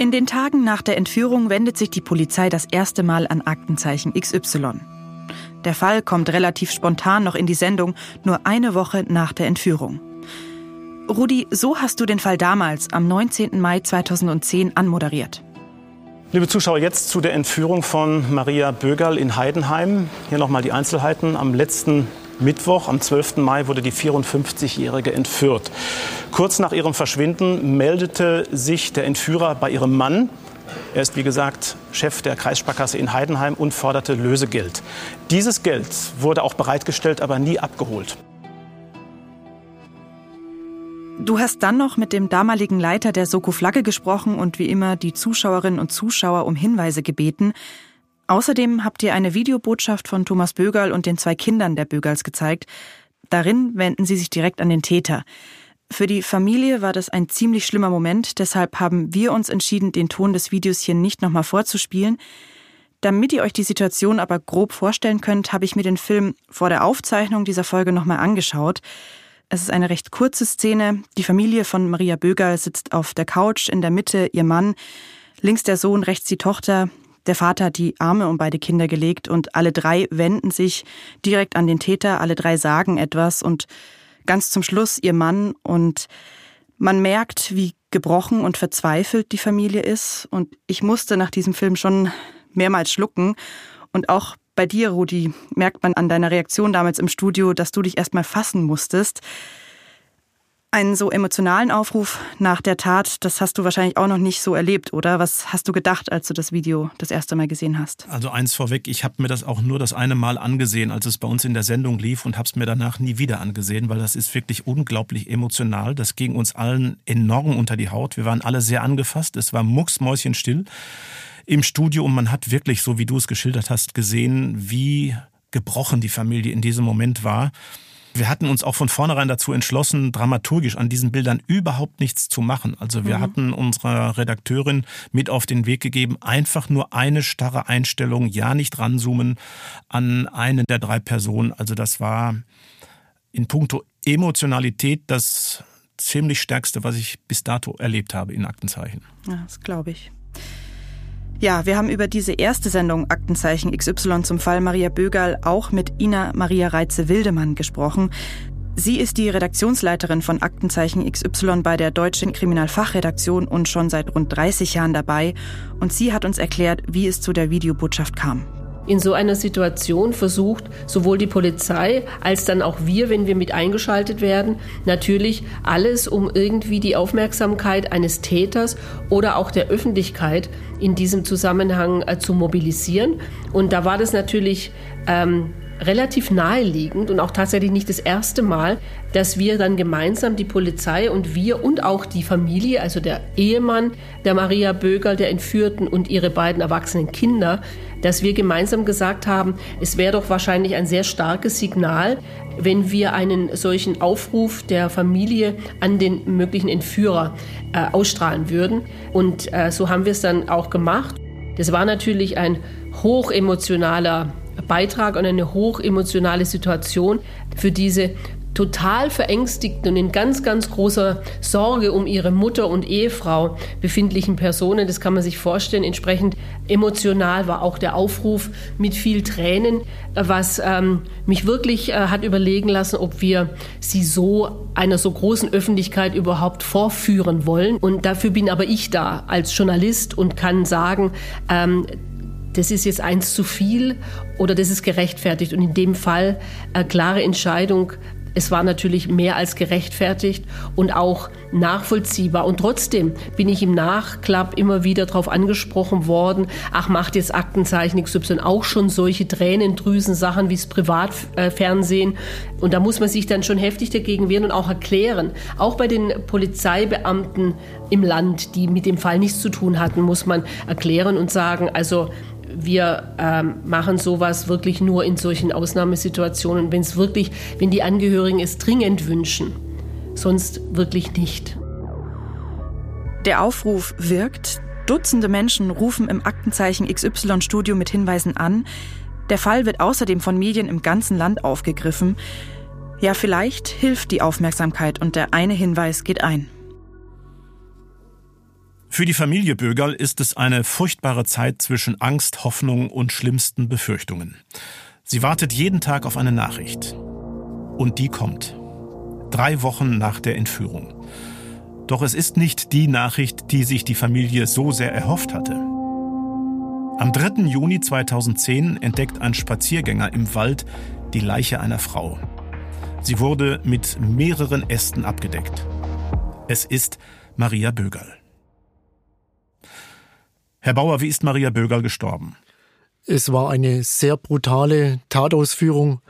In den Tagen nach der Entführung wendet sich die Polizei das erste Mal an Aktenzeichen XY. Der Fall kommt relativ spontan noch in die Sendung, nur eine Woche nach der Entführung. Rudi, so hast du den Fall damals, am 19. Mai 2010, anmoderiert. Liebe Zuschauer, jetzt zu der Entführung von Maria Bögerl in Heidenheim. Hier nochmal die Einzelheiten. Am letzten Mittwoch, am 12. Mai, wurde die 54-Jährige entführt. Kurz nach ihrem Verschwinden meldete sich der Entführer bei ihrem Mann. Er ist, wie gesagt, Chef der Kreissparkasse in Heidenheim und forderte Lösegeld. Dieses Geld wurde auch bereitgestellt, aber nie abgeholt. Du hast dann noch mit dem damaligen Leiter der Soko Flagge gesprochen und wie immer die Zuschauerinnen und Zuschauer um Hinweise gebeten. Außerdem habt ihr eine Videobotschaft von Thomas Bögerl und den zwei Kindern der Bögerls gezeigt. Darin wenden sie sich direkt an den Täter. Für die Familie war das ein ziemlich schlimmer Moment, deshalb haben wir uns entschieden, den Ton des Videos hier nicht nochmal vorzuspielen. Damit ihr euch die Situation aber grob vorstellen könnt, habe ich mir den Film vor der Aufzeichnung dieser Folge nochmal angeschaut. Es ist eine recht kurze Szene. Die Familie von Maria Bögerl sitzt auf der Couch, in der Mitte ihr Mann, links der Sohn, rechts die Tochter. Der Vater hat die Arme um beide Kinder gelegt und alle drei wenden sich direkt an den Täter, alle drei sagen etwas und ganz zum Schluss ihr Mann. Und man merkt, wie gebrochen und verzweifelt die Familie ist. Und ich musste nach diesem Film schon mehrmals schlucken. Und auch bei dir, Rudi, merkt man an deiner Reaktion damals im Studio, dass du dich erstmal fassen musstest. Einen so emotionalen Aufruf nach der Tat, das hast du wahrscheinlich auch noch nicht so erlebt, oder? Was hast du gedacht, als du das Video das erste Mal gesehen hast? Also eins vorweg, ich habe mir das auch nur das eine Mal angesehen, als es bei uns in der Sendung lief und habe es mir danach nie wieder angesehen, weil das ist wirklich unglaublich emotional. Das ging uns allen enorm unter die Haut. Wir waren alle sehr angefasst. Es war mucksmäuschenstill im Studio und man hat wirklich, so wie du es geschildert hast, gesehen, wie gebrochen die Familie in diesem Moment war. Wir hatten uns auch von vornherein dazu entschlossen, dramaturgisch an diesen Bildern überhaupt nichts zu machen. Also wir mhm. hatten unserer Redakteurin mit auf den Weg gegeben, einfach nur eine starre Einstellung, ja nicht ranzoomen an eine der drei Personen. Also das war in puncto Emotionalität das ziemlich stärkste, was ich bis dato erlebt habe in Aktenzeichen. Ja, das glaube ich. Ja, wir haben über diese erste Sendung Aktenzeichen XY zum Fall Maria Bögerl auch mit Ina Maria Reitze-Wildemann gesprochen. Sie ist die Redaktionsleiterin von Aktenzeichen XY bei der Deutschen Kriminalfachredaktion und schon seit rund 30 Jahren dabei. Und sie hat uns erklärt, wie es zu der Videobotschaft kam. In so einer Situation versucht sowohl die Polizei als dann auch wir, wenn wir mit eingeschaltet werden, natürlich alles, um irgendwie die Aufmerksamkeit eines Täters oder auch der Öffentlichkeit in diesem Zusammenhang äh, zu mobilisieren. Und da war das natürlich ähm, relativ naheliegend und auch tatsächlich nicht das erste Mal, dass wir dann gemeinsam die Polizei und wir und auch die Familie, also der Ehemann der Maria Bögerl, der Entführten und ihre beiden erwachsenen Kinder, dass wir gemeinsam gesagt haben, es wäre doch wahrscheinlich ein sehr starkes Signal, wenn wir einen solchen Aufruf der Familie an den möglichen Entführer äh, ausstrahlen würden. Und äh, so haben wir es dann auch gemacht. Das war natürlich ein hochemotionaler Beitrag und eine hochemotionale Situation für diese total verängstigten und in ganz, ganz großer Sorge um ihre Mutter und Ehefrau befindlichen Personen. Das kann man sich vorstellen. Entsprechend emotional war auch der Aufruf mit viel Tränen, was ähm, mich wirklich äh, hat überlegen lassen, ob wir sie so einer so großen Öffentlichkeit überhaupt vorführen wollen. Und dafür bin aber ich da als Journalist und kann sagen, ähm, das ist jetzt eins zu viel oder das ist gerechtfertigt. Und in dem Fall äh, klare Entscheidung, es war natürlich mehr als gerechtfertigt und auch nachvollziehbar. Und trotzdem bin ich im Nachklapp immer wieder darauf angesprochen worden, ach, macht jetzt Aktenzeichen XY auch schon solche Tränendrüsen-Sachen wie das Privatfernsehen. Und da muss man sich dann schon heftig dagegen wehren und auch erklären. Auch bei den Polizeibeamten im Land, die mit dem Fall nichts zu tun hatten, muss man erklären und sagen, also wir ähm, machen sowas wirklich nur in solchen Ausnahmesituationen, wenn es wirklich, wenn die Angehörigen es dringend wünschen. Sonst wirklich nicht. Der Aufruf wirkt. Dutzende Menschen rufen im Aktenzeichen XY-Studio mit Hinweisen an. Der Fall wird außerdem von Medien im ganzen Land aufgegriffen. Ja, vielleicht hilft die Aufmerksamkeit und der eine Hinweis geht ein. Für die Familie Bögerl ist es eine furchtbare Zeit zwischen Angst, Hoffnung und schlimmsten Befürchtungen. Sie wartet jeden Tag auf eine Nachricht. Und die kommt. Drei Wochen nach der Entführung. Doch es ist nicht die Nachricht, die sich die Familie so sehr erhofft hatte. Am 3. Juni 2010 entdeckt ein Spaziergänger im Wald die Leiche einer Frau. Sie wurde mit mehreren Ästen abgedeckt. Es ist Maria Bögerl. Herr Bauer, wie ist Maria Bögerl gestorben? Es war eine sehr brutale Tatausführung.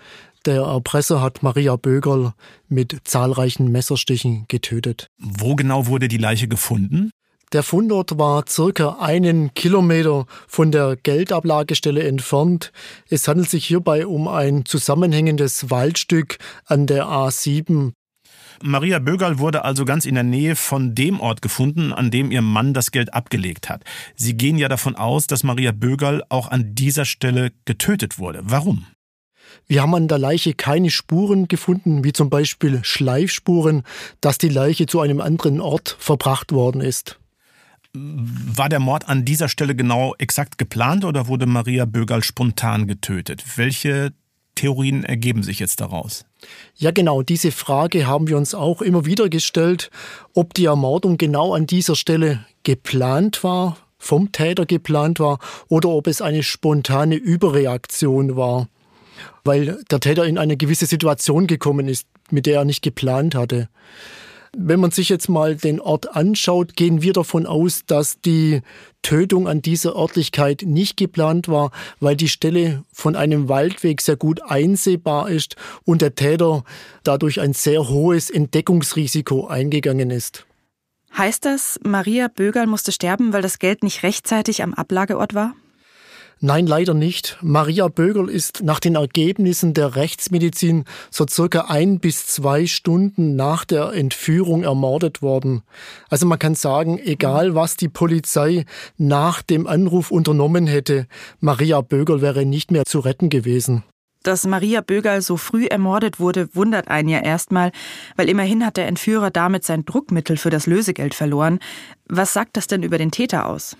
Der Erpresser hat Maria Bögerl mit zahlreichen Messerstichen getötet. Wo genau wurde die Leiche gefunden? Der Fundort war circa einen Kilometer von der Geldablagestelle entfernt. Es handelt sich hierbei um ein zusammenhängendes Waldstück an der A7 Maria Bögerl wurde also ganz in der Nähe von dem Ort gefunden, an dem ihr Mann das Geld abgelegt hat. Sie gehen ja davon aus, dass Maria Bögerl auch an dieser Stelle getötet wurde. Warum? Wir haben an der Leiche keine Spuren gefunden, wie zum Beispiel Schleifspuren, dass die Leiche zu einem anderen Ort verbracht worden ist. War der Mord an dieser Stelle genau exakt geplant oder wurde Maria Bögerl spontan getötet? Welche Theorien ergeben sich jetzt daraus? Ja, genau, diese Frage haben wir uns auch immer wieder gestellt, ob die Ermordung genau an dieser Stelle geplant war, vom Täter geplant war oder ob es eine spontane Überreaktion war, weil der Täter in eine gewisse Situation gekommen ist, mit der er nicht geplant hatte. Wenn man sich jetzt mal den Ort anschaut, gehen wir davon aus, dass die Tötung an dieser Örtlichkeit nicht geplant war, weil die Stelle von einem Waldweg sehr gut einsehbar ist und der Täter dadurch ein sehr hohes Entdeckungsrisiko eingegangen ist. Heißt das, Maria Bögerl musste sterben, weil das Geld nicht rechtzeitig am Ablageort war? Nein, leider nicht. Maria Bögerl ist nach den Ergebnissen der Rechtsmedizin so circa ein bis zwei Stunden nach der Entführung ermordet worden. Also man kann sagen, egal was die Polizei nach dem Anruf unternommen hätte, Maria Bögerl wäre nicht mehr zu retten gewesen. Dass Maria Bögerl so früh ermordet wurde, wundert einen ja erstmal, weil immerhin hat der Entführer damit sein Druckmittel für das Lösegeld verloren. Was sagt das denn über den Täter aus?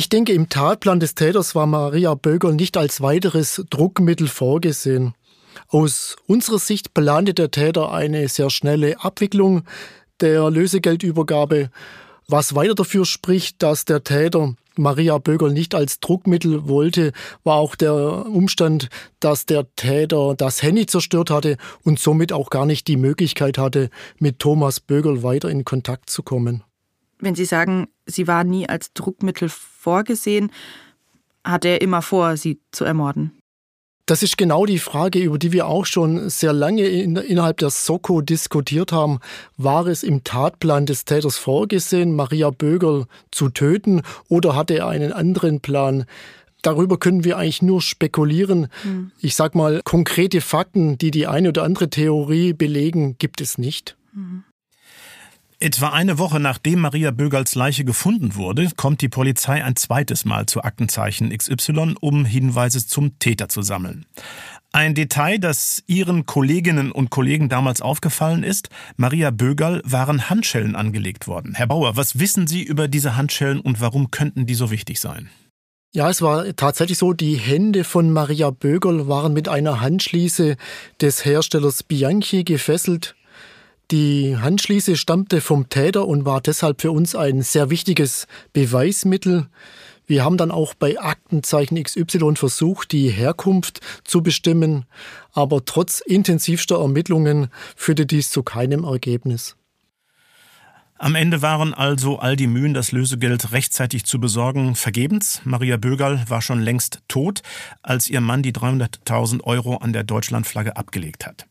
Ich denke, im Tatplan des Täters war Maria Bögerl nicht als weiteres Druckmittel vorgesehen. Aus unserer Sicht plante der Täter eine sehr schnelle Abwicklung der Lösegeldübergabe, was weiter dafür spricht, dass der Täter Maria Bögerl nicht als Druckmittel wollte, war auch der Umstand, dass der Täter das Handy zerstört hatte und somit auch gar nicht die Möglichkeit hatte, mit Thomas Bögerl weiter in Kontakt zu kommen. Wenn Sie sagen, sie war nie als Druckmittel vorgesehen, hatte er immer vor, sie zu ermorden. Das ist genau die Frage, über die wir auch schon sehr lange in, innerhalb der Soko diskutiert haben. War es im Tatplan des Täters vorgesehen, Maria Bögerl zu töten oder hatte er einen anderen Plan? Darüber können wir eigentlich nur spekulieren. Mhm. Ich sag mal, konkrete Fakten, die die eine oder andere Theorie belegen, gibt es nicht. Mhm. Etwa eine Woche nachdem Maria Bögerls Leiche gefunden wurde, kommt die Polizei ein zweites Mal zu Aktenzeichen XY, um Hinweise zum Täter zu sammeln. Ein Detail, das Ihren Kolleginnen und Kollegen damals aufgefallen ist, Maria Bögerl waren Handschellen angelegt worden. Herr Bauer, was wissen Sie über diese Handschellen und warum könnten die so wichtig sein? Ja, es war tatsächlich so, die Hände von Maria Bögerl waren mit einer Handschließe des Herstellers Bianchi gefesselt die Handschließe stammte vom Täter und war deshalb für uns ein sehr wichtiges Beweismittel. Wir haben dann auch bei Aktenzeichen XY versucht, die Herkunft zu bestimmen, aber trotz intensivster Ermittlungen führte dies zu keinem Ergebnis. Am Ende waren also all die Mühen, das Lösegeld rechtzeitig zu besorgen, vergebens. Maria Bögerl war schon längst tot, als ihr Mann die 300.000 Euro an der Deutschlandflagge abgelegt hat.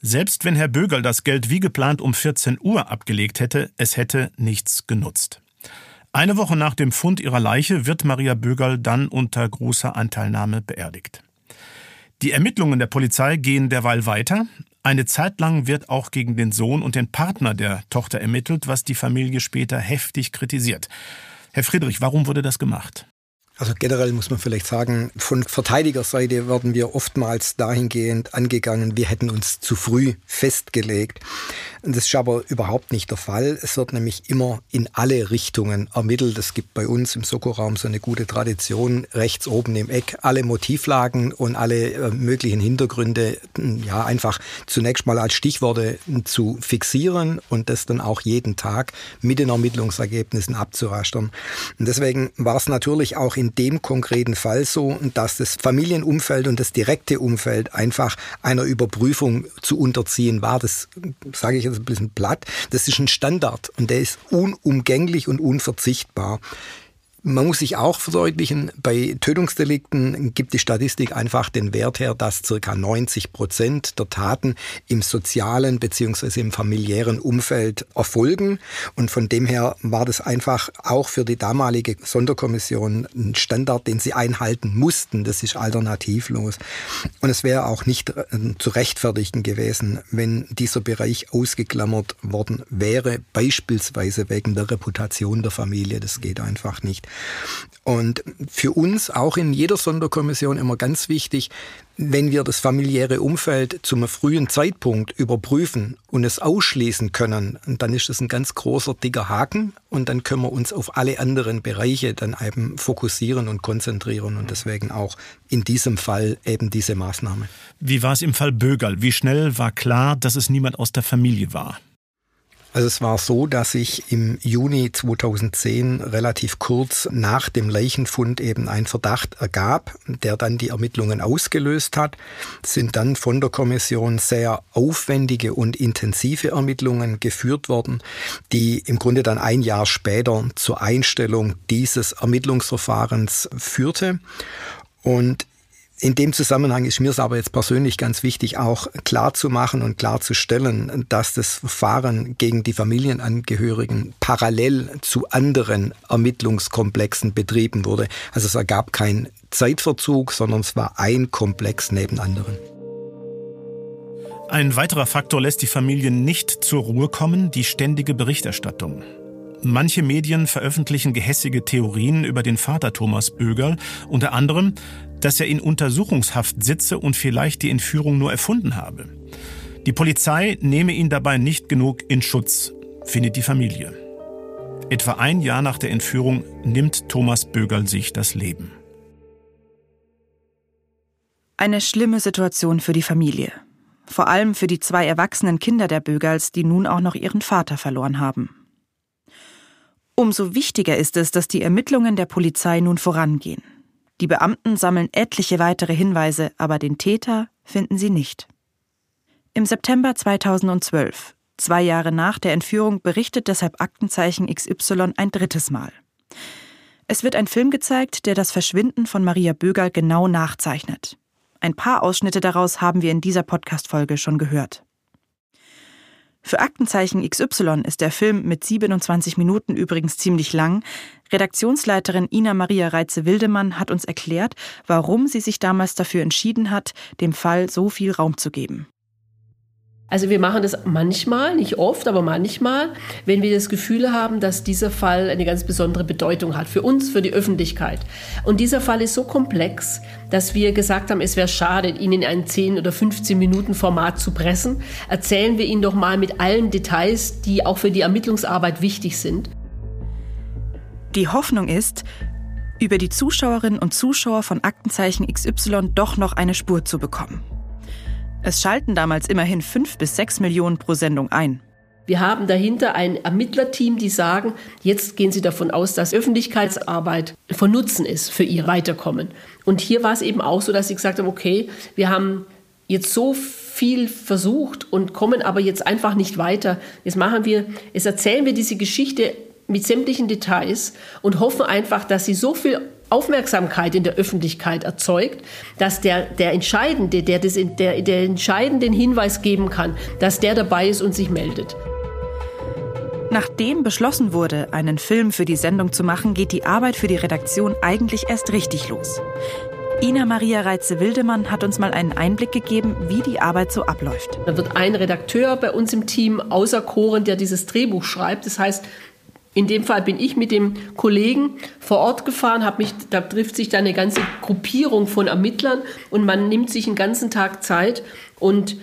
Selbst wenn Herr Bögerl das Geld wie geplant um 14 Uhr abgelegt hätte, es hätte nichts genutzt. Eine Woche nach dem Fund ihrer Leiche wird Maria Bögerl dann unter großer Anteilnahme beerdigt. Die Ermittlungen der Polizei gehen derweil weiter. Eine Zeit lang wird auch gegen den Sohn und den Partner der Tochter ermittelt, was die Familie später heftig kritisiert. Herr Friedrich, warum wurde das gemacht? Also generell muss man vielleicht sagen, von Verteidigerseite werden wir oftmals dahingehend angegangen, wir hätten uns zu früh festgelegt. Das ist aber überhaupt nicht der Fall. Es wird nämlich immer in alle Richtungen ermittelt. Es gibt bei uns im Soko-Raum so eine gute Tradition, rechts oben im Eck alle Motivlagen und alle äh, möglichen Hintergründe hm, ja einfach zunächst mal als Stichworte zu fixieren und das dann auch jeden Tag mit den Ermittlungsergebnissen abzurastern. Und deswegen war es natürlich auch in dem konkreten Fall so, dass das Familienumfeld und das direkte Umfeld einfach einer Überprüfung zu unterziehen war. Das sage ich jetzt ein bisschen platt. Das ist ein Standard und der ist unumgänglich und unverzichtbar. Man muss sich auch verdeutlichen, bei Tötungsdelikten gibt die Statistik einfach den Wert her, dass circa 90 Prozent der Taten im sozialen beziehungsweise im familiären Umfeld erfolgen. Und von dem her war das einfach auch für die damalige Sonderkommission ein Standard, den sie einhalten mussten. Das ist alternativlos. Und es wäre auch nicht äh, zu rechtfertigen gewesen, wenn dieser Bereich ausgeklammert worden wäre, beispielsweise wegen der Reputation der Familie. Das geht einfach nicht. Und für uns auch in jeder Sonderkommission immer ganz wichtig, wenn wir das familiäre Umfeld zum frühen Zeitpunkt überprüfen und es ausschließen können, dann ist das ein ganz großer, dicker Haken und dann können wir uns auf alle anderen Bereiche dann eben fokussieren und konzentrieren und deswegen auch in diesem Fall eben diese Maßnahme. Wie war es im Fall Bögerl? Wie schnell war klar, dass es niemand aus der Familie war? Also es war so, dass sich im Juni 2010 relativ kurz nach dem Leichenfund eben ein Verdacht ergab, der dann die Ermittlungen ausgelöst hat. Es sind dann von der Kommission sehr aufwendige und intensive Ermittlungen geführt worden, die im Grunde dann ein Jahr später zur Einstellung dieses Ermittlungsverfahrens führte. Und in dem Zusammenhang ist mir es aber jetzt persönlich ganz wichtig, auch klar zu machen und klarzustellen, dass das Verfahren gegen die Familienangehörigen parallel zu anderen Ermittlungskomplexen betrieben wurde. Also es ergab keinen Zeitverzug, sondern es war ein Komplex neben anderen. Ein weiterer Faktor lässt die Familie nicht zur Ruhe kommen, die ständige Berichterstattung. Manche Medien veröffentlichen gehässige Theorien über den Vater Thomas Bögerl, unter anderem, dass er in Untersuchungshaft sitze und vielleicht die Entführung nur erfunden habe. Die Polizei nehme ihn dabei nicht genug in Schutz, findet die Familie. Etwa ein Jahr nach der Entführung nimmt Thomas Bögerl sich das Leben. Eine schlimme Situation für die Familie. Vor allem für die zwei erwachsenen Kinder der Bögerls, die nun auch noch ihren Vater verloren haben. Umso wichtiger ist es, dass die Ermittlungen der Polizei nun vorangehen. Die Beamten sammeln etliche weitere Hinweise, aber den Täter finden sie nicht. Im September 2012, zwei Jahre nach der Entführung, berichtet deshalb Aktenzeichen XY ein drittes Mal. Es wird ein Film gezeigt, der das Verschwinden von Maria Bögerl genau nachzeichnet. Ein paar Ausschnitte daraus haben wir in dieser Podcast-Folge schon gehört. Für Aktenzeichen XY ist der Film mit 27 Minuten übrigens ziemlich lang. Redaktionsleiterin Ina Maria Reitze-Wildemann hat uns erklärt, warum sie sich damals dafür entschieden hat, dem Fall so viel Raum zu geben. Also wir machen das manchmal, nicht oft, aber manchmal, wenn wir das Gefühl haben, dass dieser Fall eine ganz besondere Bedeutung hat für uns, für die Öffentlichkeit. Und dieser Fall ist so komplex, dass wir gesagt haben, es wäre schade, ihn in ein 10 oder 15 Minuten Format zu pressen. Erzählen wir ihn doch mal mit allen Details, die auch für die Ermittlungsarbeit wichtig sind. Die Hoffnung ist, über die Zuschauerinnen und Zuschauer von Aktenzeichen XY doch noch eine Spur zu bekommen. Es schalten damals immerhin fünf bis sechs Millionen pro Sendung ein. Wir haben dahinter ein Ermittlerteam, die sagen, jetzt gehen sie davon aus, dass Öffentlichkeitsarbeit von Nutzen ist für ihr Weiterkommen. Und hier war es eben auch so, dass sie gesagt haben, okay, wir haben jetzt so viel versucht und kommen aber jetzt einfach nicht weiter. Jetzt machen wir, jetzt erzählen wir diese Geschichte mit sämtlichen Details und hoffen einfach, dass sie so viel Aufmerksamkeit in der Öffentlichkeit erzeugt, dass der, der Entscheidende, der, das, der, der entscheidenden Hinweis geben kann, dass der dabei ist und sich meldet. Nachdem beschlossen wurde, einen Film für die Sendung zu machen, geht die Arbeit für die Redaktion eigentlich erst richtig los. Ina Maria Reitze-Wildemann hat uns mal einen Einblick gegeben, wie die Arbeit so abläuft. Da wird ein Redakteur bei uns im Team auserkoren, der dieses Drehbuch schreibt. Das heißt, in dem Fall bin ich mit dem Kollegen vor Ort gefahren, habe mich, da trifft sich dann eine ganze Gruppierung von Ermittlern und man nimmt sich einen ganzen Tag Zeit und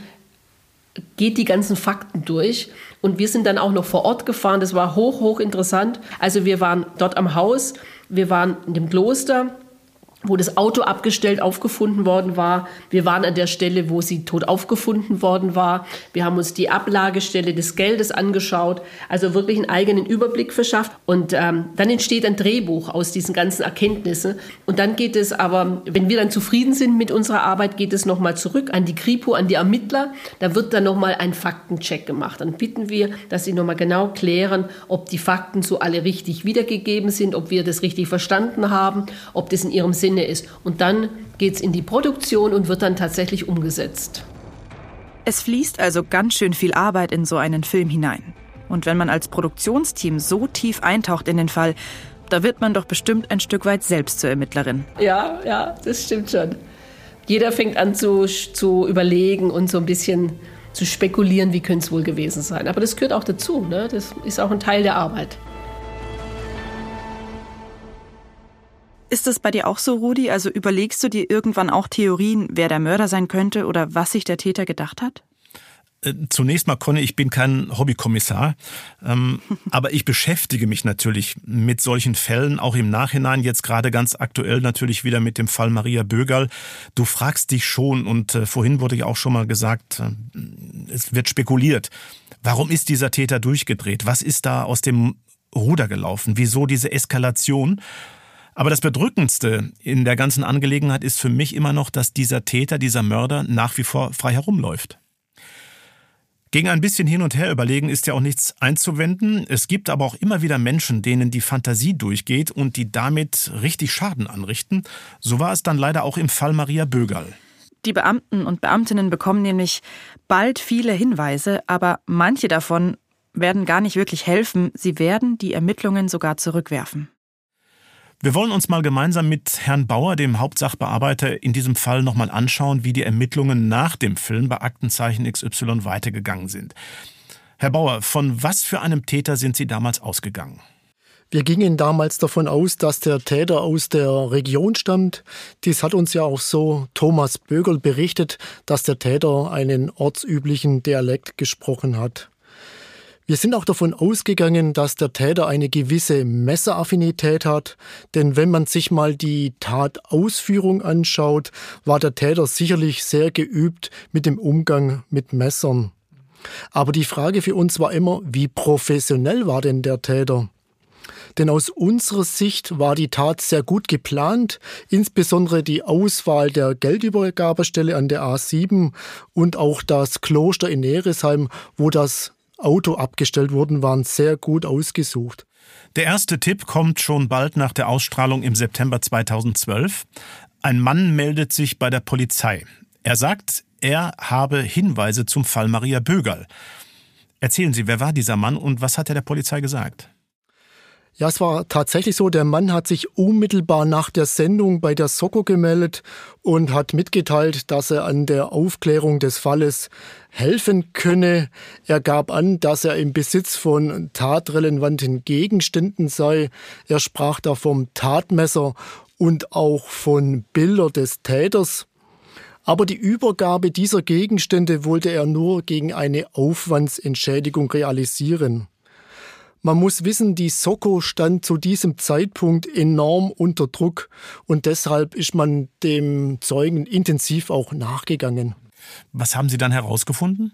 geht die ganzen Fakten durch. Und wir sind dann auch noch vor Ort gefahren. Das war hoch, hoch interessant. Also wir waren dort am Haus, wir waren in dem Kloster, wo das Auto abgestellt aufgefunden worden war. Wir waren an der Stelle, wo sie tot aufgefunden worden war. Wir haben uns die Ablagestelle des Geldes angeschaut, also wirklich einen eigenen Überblick verschafft. Und ähm, dann entsteht ein Drehbuch aus diesen ganzen Erkenntnissen. Und dann geht es aber, wenn wir dann zufrieden sind mit unserer Arbeit, geht es nochmal zurück an die Kripo, an die Ermittler. Da wird dann nochmal ein Faktencheck gemacht. Dann bitten wir, dass sie nochmal genau klären, ob die Fakten so alle richtig wiedergegeben sind, ob wir das richtig verstanden haben, ob das in ihrem Sinn Sinne ist. Und dann geht es in die Produktion und wird dann tatsächlich umgesetzt. Es fließt also ganz schön viel Arbeit in so einen Film hinein. Und wenn man als Produktionsteam so tief eintaucht in den Fall, da wird man doch bestimmt ein Stück weit selbst zur Ermittlerin. Ja, ja, das stimmt schon. Jeder fängt an zu, zu überlegen und so ein bisschen zu spekulieren, wie könnte es wohl gewesen sein. Aber das gehört auch dazu. Ne? Das ist auch ein Teil der Arbeit. Ist das bei dir auch so, Rudi? Also überlegst du dir irgendwann auch Theorien, wer der Mörder sein könnte oder was sich der Täter gedacht hat? Äh, zunächst mal, Conny, ich bin kein Hobbykommissar, ähm, aber ich beschäftige mich natürlich mit solchen Fällen, auch im Nachhinein, jetzt gerade ganz aktuell natürlich wieder mit dem Fall Maria Bögerl. Du fragst dich schon, und äh, vorhin wurde ja auch schon mal gesagt, äh, es wird spekuliert. Warum ist dieser Täter durchgedreht? Was ist da aus dem Ruder gelaufen? Wieso diese Eskalation? Aber das Bedrückendste in der ganzen Angelegenheit ist für mich immer noch, dass dieser Täter, dieser Mörder nach wie vor frei herumläuft. Gegen ein bisschen hin und her überlegen ist ja auch nichts einzuwenden. Es gibt aber auch immer wieder Menschen, denen die Fantasie durchgeht und die damit richtig Schaden anrichten. So war es dann leider auch im Fall Maria Bögerl. Die Beamten und Beamtinnen bekommen nämlich bald viele Hinweise, aber manche davon werden gar nicht wirklich helfen. Sie werden die Ermittlungen sogar zurückwerfen. Wir wollen uns mal gemeinsam mit Herrn Bauer, dem Hauptsachbearbeiter, in diesem Fall nochmal anschauen, wie die Ermittlungen nach dem Film bei Aktenzeichen XY weitergegangen sind. Herr Bauer, von was für einem Täter sind Sie damals ausgegangen? Wir gingen damals davon aus, dass der Täter aus der Region stammt. Dies hat uns ja auch so Thomas Bögerl berichtet, dass der Täter einen ortsüblichen Dialekt gesprochen hat. Wir sind auch davon ausgegangen, dass der Täter eine gewisse Messeraffinität hat, denn wenn man sich mal die Tatausführung anschaut, war der Täter sicherlich sehr geübt mit dem Umgang mit Messern. Aber die Frage für uns war immer, wie professionell war denn der Täter? Denn aus unserer Sicht war die Tat sehr gut geplant, insbesondere die Auswahl der Geldübergabestelle an der A7 und auch das Kloster in Neresheim, wo das Auto abgestellt wurden, waren sehr gut ausgesucht. Der erste Tipp kommt schon bald nach der Ausstrahlung im September 2012. Ein Mann meldet sich bei der Polizei. Er sagt, er habe Hinweise zum Fall Maria Bögerl. Erzählen Sie, wer war dieser Mann und was hat er der Polizei gesagt? Ja, es war tatsächlich so, der Mann hat sich unmittelbar nach der Sendung bei der Soko gemeldet und hat mitgeteilt, dass er an der Aufklärung des Falles helfen könne. Er gab an, dass er im Besitz von tatrelevanten Gegenständen sei. Er sprach da vom Tatmesser und auch von Bilder des Täters. Aber die Übergabe dieser Gegenstände wollte er nur gegen eine Aufwandsentschädigung realisieren. Man muss wissen, die Soko stand zu diesem Zeitpunkt enorm unter Druck und deshalb ist man dem Zeugen intensiv auch nachgegangen. Was haben Sie dann herausgefunden?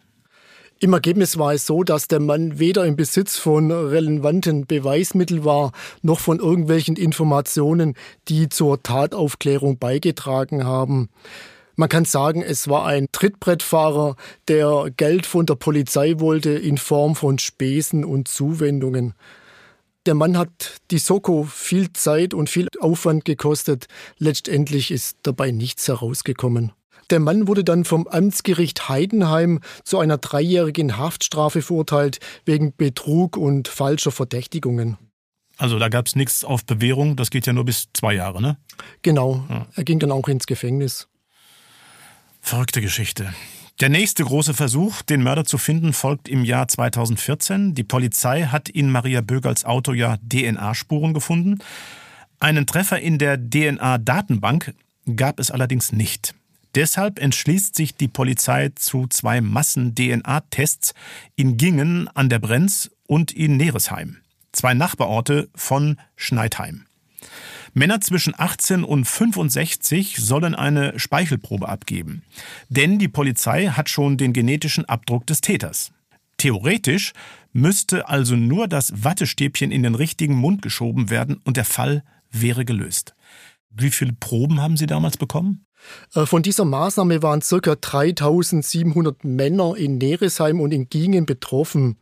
Im Ergebnis war es so, dass der Mann weder im Besitz von relevanten Beweismitteln war, noch von irgendwelchen Informationen, die zur Tataufklärung beigetragen haben. Man kann sagen, es war ein Trittbrettfahrer, der Geld von der Polizei wollte in Form von Spesen und Zuwendungen. Der Mann hat die Soko viel Zeit und viel Aufwand gekostet. Letztendlich ist dabei nichts herausgekommen. Der Mann wurde dann vom Amtsgericht Heidenheim zu einer dreijährigen Haftstrafe verurteilt wegen Betrug und falscher Verdächtigungen. Also da gab es nichts auf Bewährung, das geht ja nur bis zwei Jahre, ne? Genau, ja. er ging dann auch ins Gefängnis. Verrückte Geschichte. Der nächste große Versuch, den Mörder zu finden, folgt im Jahr 2014. Die Polizei hat in Maria Bögerls Auto ja DNA-Spuren gefunden. Einen Treffer in der DNA-Datenbank gab es allerdings nicht. Deshalb entschließt sich die Polizei zu zwei Massen-DNA-Tests in Gingen an der Brenz und in Neresheim, zwei Nachbarorte von Schneidheim. Männer zwischen 18 und 65 sollen eine Speichelprobe abgeben. Denn die Polizei hat schon den genetischen Abdruck des Täters. Theoretisch müsste also nur das Wattestäbchen in den richtigen Mund geschoben werden und der Fall wäre gelöst. Wie viele Proben haben Sie damals bekommen? Äh, von dieser Maßnahme waren ca. 3700 Männer in Neresheim und in Gingen betroffen.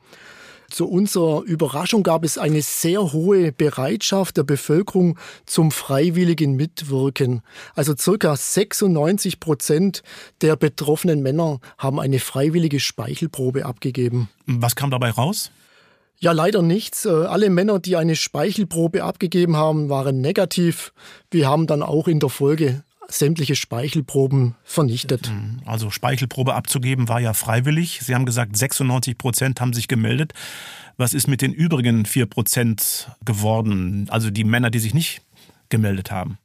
Zu unserer Überraschung gab es eine sehr hohe Bereitschaft der Bevölkerung zum freiwilligen Mitwirken. Also circa 96 Prozent der betroffenen Männer haben eine freiwillige Speichelprobe abgegeben. Was kam dabei raus? Ja, leider nichts. Äh, alle Männer, die eine Speichelprobe abgegeben haben, waren negativ. Wir haben dann auch in der Folge sämtliche Speichelproben vernichtet. Mhm. Also Speichelprobe abzugeben war ja freiwillig. Sie haben gesagt, 96 Prozent haben sich gemeldet. Was ist mit den übrigen 4 Prozent geworden? Also die Männer, die sich nicht gemeldet haben?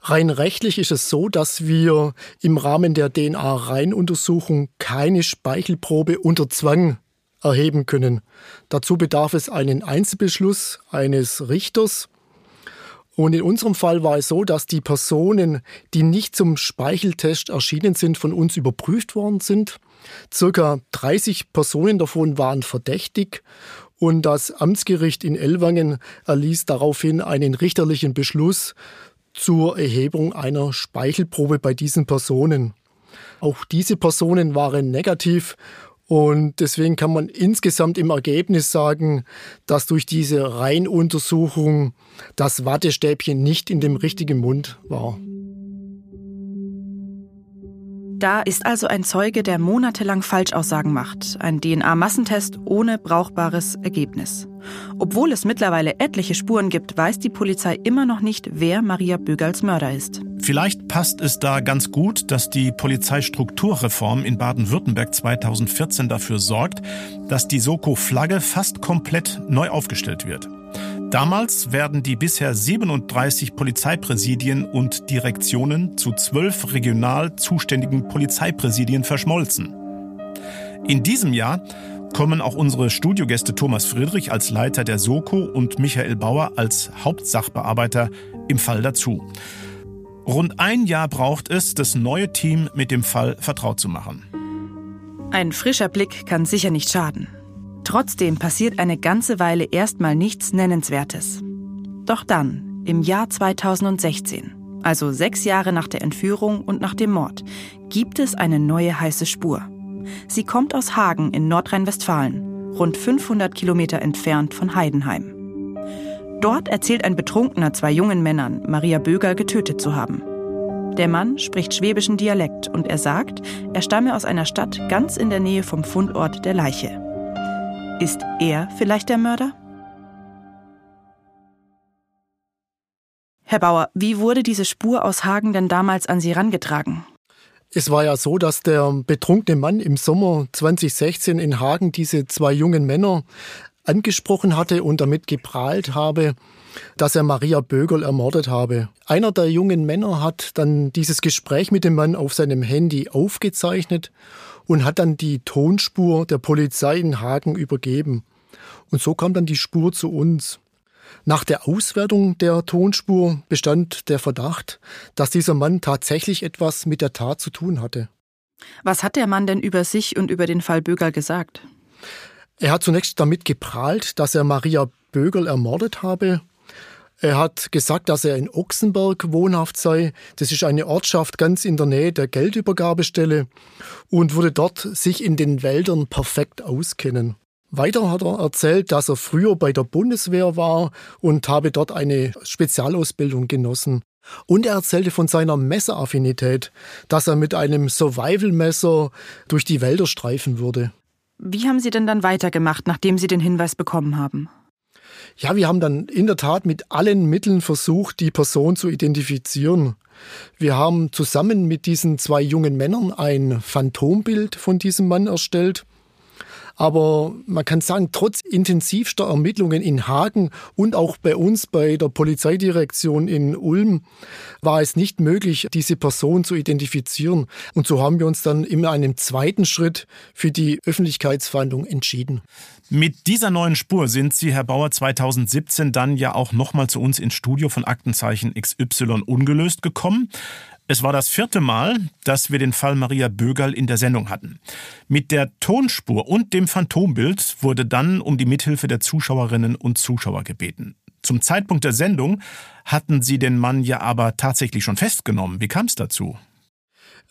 Rein rechtlich ist es so, dass wir im Rahmen der DNA-Reihenuntersuchung keine Speichelprobe unter Zwang erheben können. Dazu bedarf es einen Einzelbeschluss eines Richters und in unserem Fall war es so, dass die Personen, die nicht zum Speicheltest erschienen sind, von uns überprüft worden sind. Circa 30 Personen davon waren verdächtig und das Amtsgericht in Ellwangen erließ daraufhin einen richterlichen Beschluss zur Erhebung einer Speichelprobe bei diesen Personen. Auch diese Personen waren negativ und deswegen kann man insgesamt im Ergebnis sagen, dass durch diese Reihenuntersuchung das Wattestäbchen nicht in dem richtigen Mund war. Da ist also ein Zeuge, der monatelang Falschaussagen macht. Ein DNA-Massentest ohne brauchbares Ergebnis. Obwohl es mittlerweile etliche Spuren gibt, weiß die Polizei immer noch nicht, wer Maria Bögerls Mörder ist. Vielleicht passt es da ganz gut, dass die Polizeistrukturreform in Baden-Württemberg 2014 dafür sorgt, dass die Soko-Flagge fast komplett neu aufgestellt wird. Damals werden die bisher 37 Polizeipräsidien und Direktionen zu zwölf regional zuständigen Polizeipräsidien verschmolzen. In diesem Jahr kommen auch unsere Studiogäste Thomas Friedrich als Leiter der Soko und Michael Bauer als Hauptsachbearbeiter im Fall dazu. Rund ein Jahr braucht es, das neue Team mit dem Fall vertraut zu machen. Ein frischer Blick kann sicher nicht schaden. Trotzdem passiert eine ganze Weile erstmal nichts Nennenswertes. Doch dann, im Jahr 2016, also sechs Jahre nach der Entführung und nach dem Mord, gibt es eine neue heiße Spur. Sie kommt aus Hagen in Nordrhein-Westfalen, rund 500 Kilometer entfernt von Heidenheim. Dort erzählt ein Betrunkener zwei jungen Männern, Maria Böger getötet zu haben. Der Mann spricht schwäbischen Dialekt und er sagt, er stamme aus einer Stadt ganz in der Nähe vom Fundort der Leiche. Ist er vielleicht der Mörder? Herr Bauer, wie wurde diese Spur aus Hagen denn damals an Sie herangetragen? Es war ja so, dass der betrunkene Mann im Sommer 2016 in Hagen diese zwei jungen Männer angesprochen hatte und damit geprahlt habe, dass er Maria Bögerl ermordet habe. Einer der jungen Männer hat dann dieses Gespräch mit dem Mann auf seinem Handy aufgezeichnet und hat dann die Tonspur der Polizei in Hagen übergeben. Und so kam dann die Spur zu uns. Nach der Auswertung der Tonspur bestand der Verdacht, dass dieser Mann tatsächlich etwas mit der Tat zu tun hatte. Was hat der Mann denn über sich und über den Fall Bögerl gesagt? Er hat zunächst damit geprahlt, dass er Maria Bögerl ermordet habe. Er hat gesagt, dass er in Ochsenberg wohnhaft sei. Das ist eine Ortschaft ganz in der Nähe der Geldübergabestelle und würde dort sich in den Wäldern perfekt auskennen. Weiter hat er erzählt, dass er früher bei der Bundeswehr war und habe dort eine Spezialausbildung genossen. Und er erzählte von seiner Messeraffinität, dass er mit einem Survival-Messer durch die Wälder streifen würde. Wie haben Sie denn dann weitergemacht, nachdem Sie den Hinweis bekommen haben? Ja, wir haben dann in der Tat mit allen Mitteln versucht, die Person zu identifizieren. Wir haben zusammen mit diesen zwei jungen Männern ein Phantombild von diesem Mann erstellt aber man kann sagen, trotz intensivster Ermittlungen in Hagen und auch bei uns bei der Polizeidirektion in Ulm war es nicht möglich, diese Person zu identifizieren. Und so haben wir uns dann in einem zweiten Schritt für die Öffentlichkeitsverhandlung entschieden. Mit dieser neuen Spur sind Sie, Herr Bauer, 2017 dann ja auch nochmal zu uns ins Studio von Aktenzeichen XY ungelöst gekommen. Es war das vierte Mal, dass wir den Fall Maria Bögerl in der Sendung hatten. Mit der Tonspur und dem Phantombild wurde dann um die Mithilfe der Zuschauerinnen und Zuschauer gebeten. Zum Zeitpunkt der Sendung hatten sie den Mann ja aber tatsächlich schon festgenommen. Wie kam es dazu?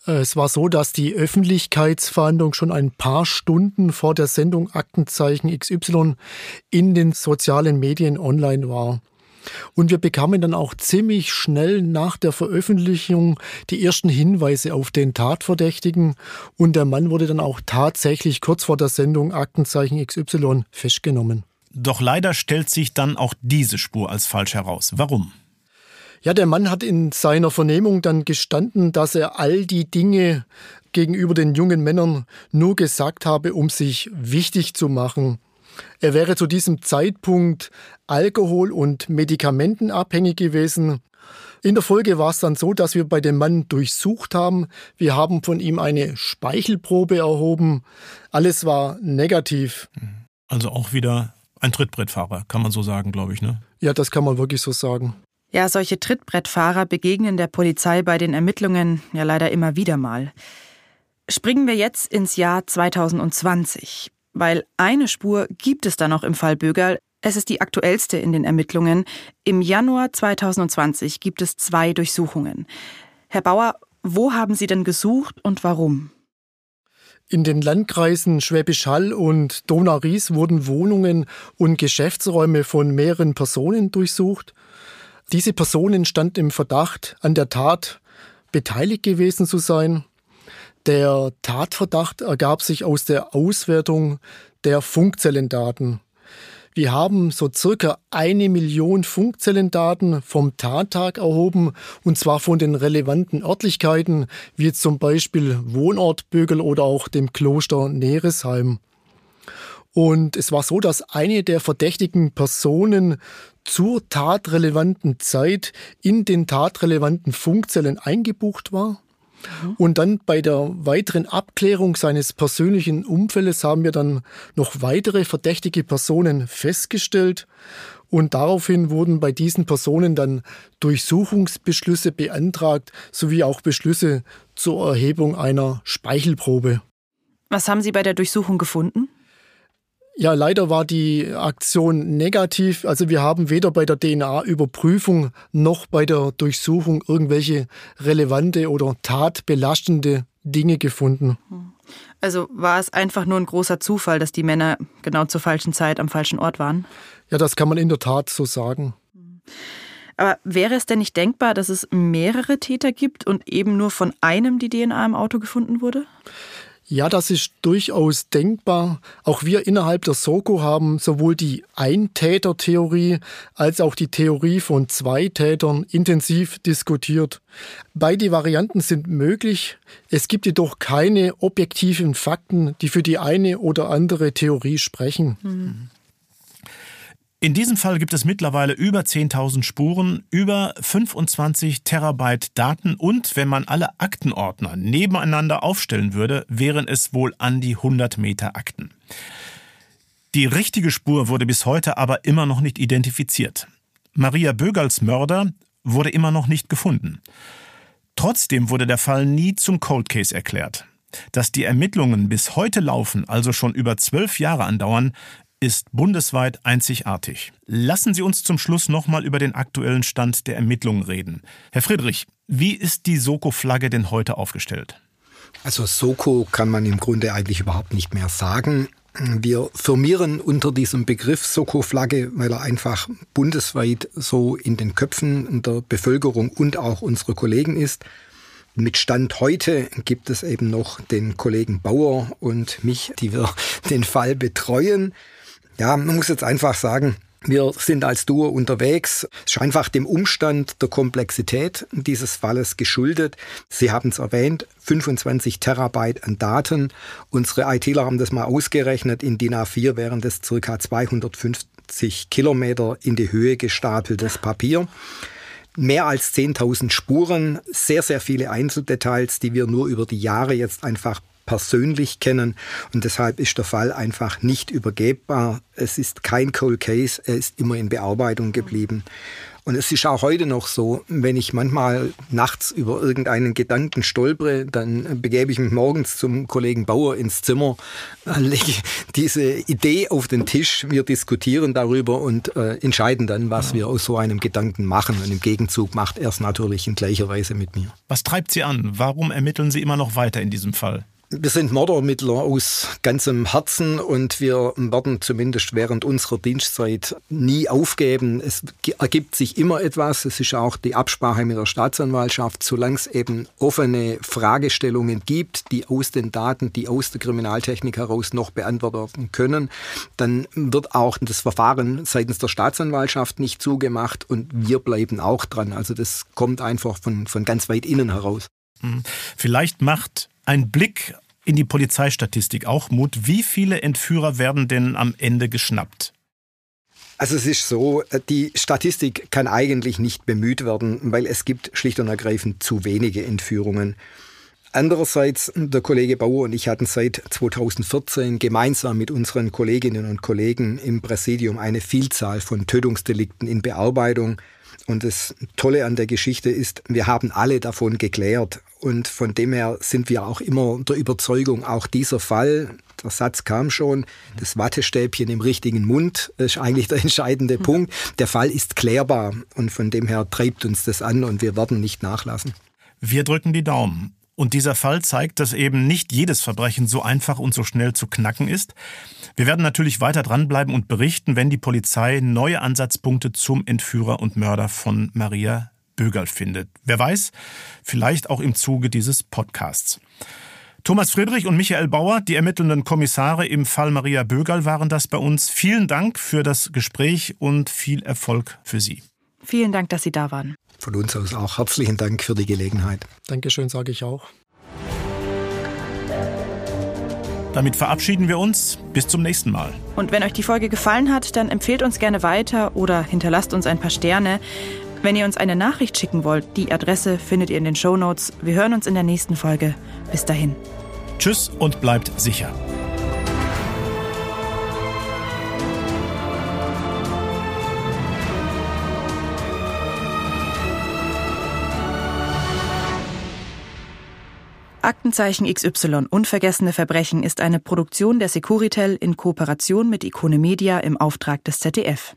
Es war so, dass die Öffentlichkeitsverhandlung schon ein paar Stunden vor der Sendung Aktenzeichen XY in den sozialen Medien online war. Und wir bekamen dann auch ziemlich schnell nach der Veröffentlichung die ersten Hinweise auf den Tatverdächtigen und der Mann wurde dann auch tatsächlich kurz vor der Sendung Aktenzeichen XY festgenommen. Doch leider stellt sich dann auch diese Spur als falsch heraus. Warum? Ja, der Mann hat in seiner Vernehmung dann gestanden, dass er all die Dinge gegenüber den jungen Männern nur gesagt habe, um sich wichtig zu machen. Er wäre zu diesem Zeitpunkt alkohol- und medikamentenabhängig gewesen. In der Folge war es dann so, dass wir bei dem Mann durchsucht haben. Wir haben von ihm eine Speichelprobe erhoben. Alles war negativ. Also auch wieder ein Trittbrettfahrer, kann man so sagen, glaube ich, ne? Ja, das kann man wirklich so sagen. Ja, solche Trittbrettfahrer begegnen der Polizei bei den Ermittlungen ja leider immer wieder mal. Springen wir jetzt ins Jahr 2020 weil eine Spur gibt es da noch im Fall Bögerl. Es ist die aktuellste in den Ermittlungen. Im Januar 2020 gibt es zwei Durchsuchungen. Herr Bauer, wo haben Sie denn gesucht und warum? In den Landkreisen Schwäbisch Hall und Donau-Ries wurden Wohnungen und Geschäftsräume von mehreren Personen durchsucht. Diese Personen standen im Verdacht, an der Tat beteiligt gewesen zu sein. Der Tatverdacht ergab sich aus der Auswertung der Funkzellendaten. Wir haben so circa eine Million Funkzellendaten vom Tattag erhoben und zwar von den relevanten Örtlichkeiten, wie zum Beispiel Wohnort Bögel oder auch dem Kloster Neresheim. Und es war so, dass eine der verdächtigen Personen zur tatrelevanten Zeit in den tatrelevanten Funkzellen eingebucht war. Und dann bei der weiteren Abklärung seines persönlichen Umfeldes haben wir dann noch weitere verdächtige Personen festgestellt. Und daraufhin wurden bei diesen Personen dann Durchsuchungsbeschlüsse beantragt, sowie auch Beschlüsse zur Erhebung einer Speichelprobe. Was haben Sie bei der Durchsuchung gefunden? Ja, leider war die Aktion negativ. Also wir haben weder bei der DNA-Überprüfung noch bei der Durchsuchung irgendwelche relevante oder tatbelastende Dinge gefunden. Also war es einfach nur ein großer Zufall, dass die Männer genau zur falschen Zeit am falschen Ort waren? Ja, das kann man in der Tat so sagen. Aber wäre es denn nicht denkbar, dass es mehrere Täter gibt und eben nur von einem die DNA im Auto gefunden wurde? Ja, das ist durchaus denkbar. Auch wir innerhalb der Soko haben sowohl die Eintäter-Theorie als auch die Theorie von zwei Tätern intensiv diskutiert. Beide Varianten sind möglich. Es gibt jedoch keine objektiven Fakten, die für die eine oder andere Theorie sprechen. Mhm. In diesem Fall gibt es mittlerweile über 10.000 Spuren, über 25 Terabyte Daten und wenn man alle Aktenordner nebeneinander aufstellen würde, wären es wohl an die 100 Meter Akten. Die richtige Spur wurde bis heute aber immer noch nicht identifiziert. Maria Bögerls Mörder wurde immer noch nicht gefunden. Trotzdem wurde der Fall nie zum Cold Case erklärt. Dass die Ermittlungen bis heute laufen, also schon über zwölf Jahre andauern, ist bundesweit einzigartig. Lassen Sie uns zum Schluss nochmal über den aktuellen Stand der Ermittlungen reden. Herr Friedrich, wie ist die Soko-Flagge denn heute aufgestellt? Also Soko kann man im Grunde eigentlich überhaupt nicht mehr sagen. Wir firmieren unter diesem Begriff Soko-Flagge, weil er einfach bundesweit so in den Köpfen der Bevölkerung und auch unserer Kollegen ist. Mit Stand heute gibt es eben noch den Kollegen Bauer und mich, die wir den Fall betreuen. Ja, man muss jetzt einfach sagen, wir sind als Duo unterwegs. Es ist einfach dem Umstand der Komplexität dieses Falles geschuldet. Sie haben es erwähnt, 25 Terabyte an Daten. Unsere ITler haben das mal ausgerechnet. In DIN A4 wären das circa 250 Kilometer in die Höhe gestapeltes Papier. Mehr als 10.000 Spuren, sehr, sehr viele Einzeldetails, die wir nur über die Jahre jetzt einfach persönlich kennen und deshalb ist der Fall einfach nicht übergebbar. Es ist kein Cold Case, er ist immer in Bearbeitung geblieben. Und es ist auch heute noch so, wenn ich manchmal nachts über irgendeinen Gedanken stolpere, dann begebe ich mich morgens zum Kollegen Bauer ins Zimmer, lege diese Idee auf den Tisch, wir diskutieren darüber und äh, entscheiden dann, was wir aus so einem Gedanken machen. Und im Gegenzug macht er es natürlich in gleicher Weise mit mir. Was treibt Sie an? Warum ermitteln Sie immer noch weiter in diesem Fall? Wir sind Mordermittler aus ganzem Herzen und wir werden zumindest während unserer Dienstzeit nie aufgeben. Es ergibt sich immer etwas. Es ist auch die Absprache mit der Staatsanwaltschaft. Solange es eben offene Fragestellungen gibt, die aus den Daten, die aus der Kriminaltechnik heraus noch beantwortet werden können, dann wird auch das Verfahren seitens der Staatsanwaltschaft nicht zugemacht und wir bleiben auch dran. Also das kommt einfach von, von ganz weit innen heraus. Hm. Vielleicht macht ein Blick in die Polizeistatistik auch Mut. Wie viele Entführer werden denn am Ende geschnappt? Also es ist so, die Statistik kann eigentlich nicht bemüht werden, weil es gibt schlicht und ergreifend zu wenige Entführungen. Andererseits, der Kollege Bauer und ich hatten seit 2014 gemeinsam mit unseren Kolleginnen und Kollegen im Präsidium eine Vielzahl von Tötungsdelikten in Bearbeitung. Und das Tolle an der Geschichte ist, wir haben alle davon geklärt. Und von dem her sind wir auch immer der Überzeugung, auch dieser Fall, der Satz kam schon, das Wattestäbchen im richtigen Mund ist eigentlich der entscheidende. Punkt. Der Fall ist klärbar und von dem her treibt uns das an und wir werden nicht nachlassen. Wir drücken die Daumen. Und dieser Fall zeigt, dass eben nicht jedes Verbrechen so einfach und so schnell zu knacken ist. Wir werden natürlich weiter dranbleiben und berichten, wenn die Polizei neue Ansatzpunkte zum Entführer und Mörder von Maria Bögerl findet. Wer weiß, vielleicht auch im Zuge dieses Podcasts. Thomas Friedrich und Michael Bauer, die ermittelnden Kommissare im Fall Maria Bögerl, waren das bei uns. Vielen Dank für das Gespräch und viel Erfolg für Sie. Vielen Dank, dass Sie da waren. Von uns aus auch herzlichen Dank für die Gelegenheit. Dankeschön, sage ich auch. Damit verabschieden wir uns. Bis zum nächsten Mal. Und wenn euch die Folge gefallen hat, dann empfehlt uns gerne weiter oder hinterlasst uns ein paar Sterne. Wenn ihr uns eine Nachricht schicken wollt, die Adresse findet ihr in den Show Notes. Wir hören uns in der nächsten Folge. Bis dahin. Tschüss und bleibt sicher. Aktenzeichen XY Unvergessene Verbrechen ist eine Produktion der Securitel in Kooperation mit Ikone Media im Auftrag des ZDF.